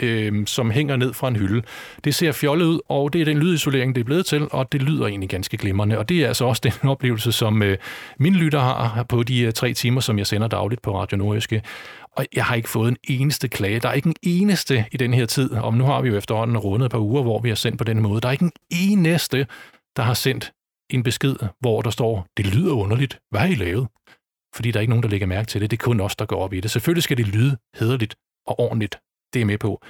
øh, som hænger ned fra en hylde. Det ser fjollet ud, og det er den lydisolering, det er blevet til, og det lyder egentlig ganske glimrende. Og det er altså også den [LAUGHS] oplevelse, som øh, mine lytter har på de øh, tre timer, som jeg sender dagligt på Radio Nordjyske. Og jeg har ikke fået en eneste klage. Der er ikke en eneste i den her tid, og nu har vi jo efterhånden rundet et par uger, hvor vi har sendt på den måde. Der er ikke en eneste, der har sendt en besked, hvor der står, det lyder underligt. Hvad har I lavet? Fordi der er ikke nogen, der lægger mærke til det. Det er kun os, der går op i det. Selvfølgelig skal det lyde hederligt og ordentligt det er med på.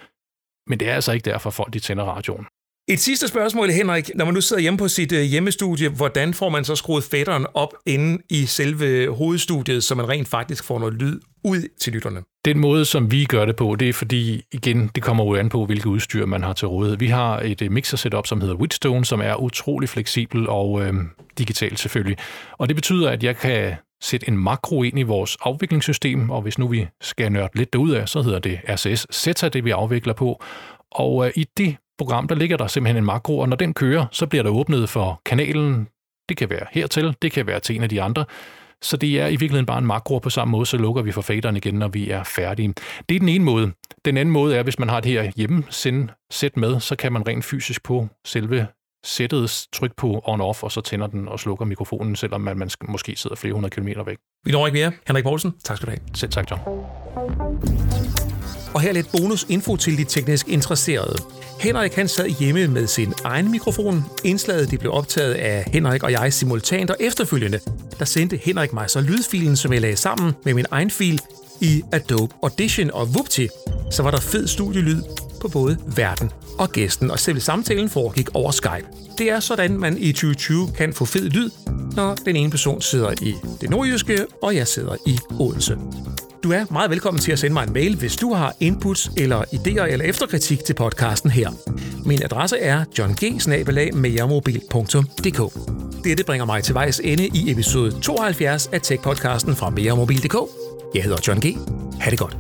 Men det er altså ikke derfor, folk de tænder radioen. Et sidste spørgsmål, Henrik. Når man nu sidder hjemme på sit øh, hjemmestudie, hvordan får man så skruet fætteren op inde i selve hovedstudiet, så man rent faktisk får noget lyd ud til lytterne? Den måde, som vi gør det på, det er fordi, igen, det kommer jo an på, hvilket udstyr man har til rådighed. Vi har et øh, mixer setup, som hedder Witstone, som er utrolig fleksibel og øh, digitalt selvfølgelig. Og det betyder, at jeg kan sætte en makro ind i vores afviklingssystem, og hvis nu vi skal nørde lidt af, så hedder det RCS Zeta, det vi afvikler på. Og øh, i det program, der ligger der simpelthen en makro, og når den kører, så bliver der åbnet for kanalen. Det kan være hertil, det kan være til en af de andre. Så det er i virkeligheden bare en makro på samme måde, så lukker vi for faderen igen, når vi er færdige. Det er den ene måde. Den anden måde er, hvis man har det her hjemmesend sæt med, så kan man rent fysisk på selve sættet tryk på on-off, og så tænder den og slukker mikrofonen, selvom man, man måske sidder flere hundrede kilometer væk. Vi når ikke mere. Henrik Poulsen, tak skal du have. Selv tak, John. Og her lidt bonus info til de teknisk interesserede. Henrik han sad hjemme med sin egen mikrofon. Indslaget det blev optaget af Henrik og jeg simultant, og efterfølgende der sendte Henrik mig så lydfilen, som jeg lagde sammen med min egen fil i Adobe Audition, og vupti, så var der fed studielyd på både verden og gæsten, og selv samtalen foregik over Skype. Det er sådan, man i 2020 kan få fed lyd, når den ene person sidder i det nordjyske, og jeg sidder i Odense. Du er meget velkommen til at sende mig en mail, hvis du har inputs eller idéer eller efterkritik til podcasten her. Min adresse er johng Dette bringer mig til vejs ende i episode 72 af Tech-podcasten fra meremobil.dk. Jeg hedder John G. Ha' det godt.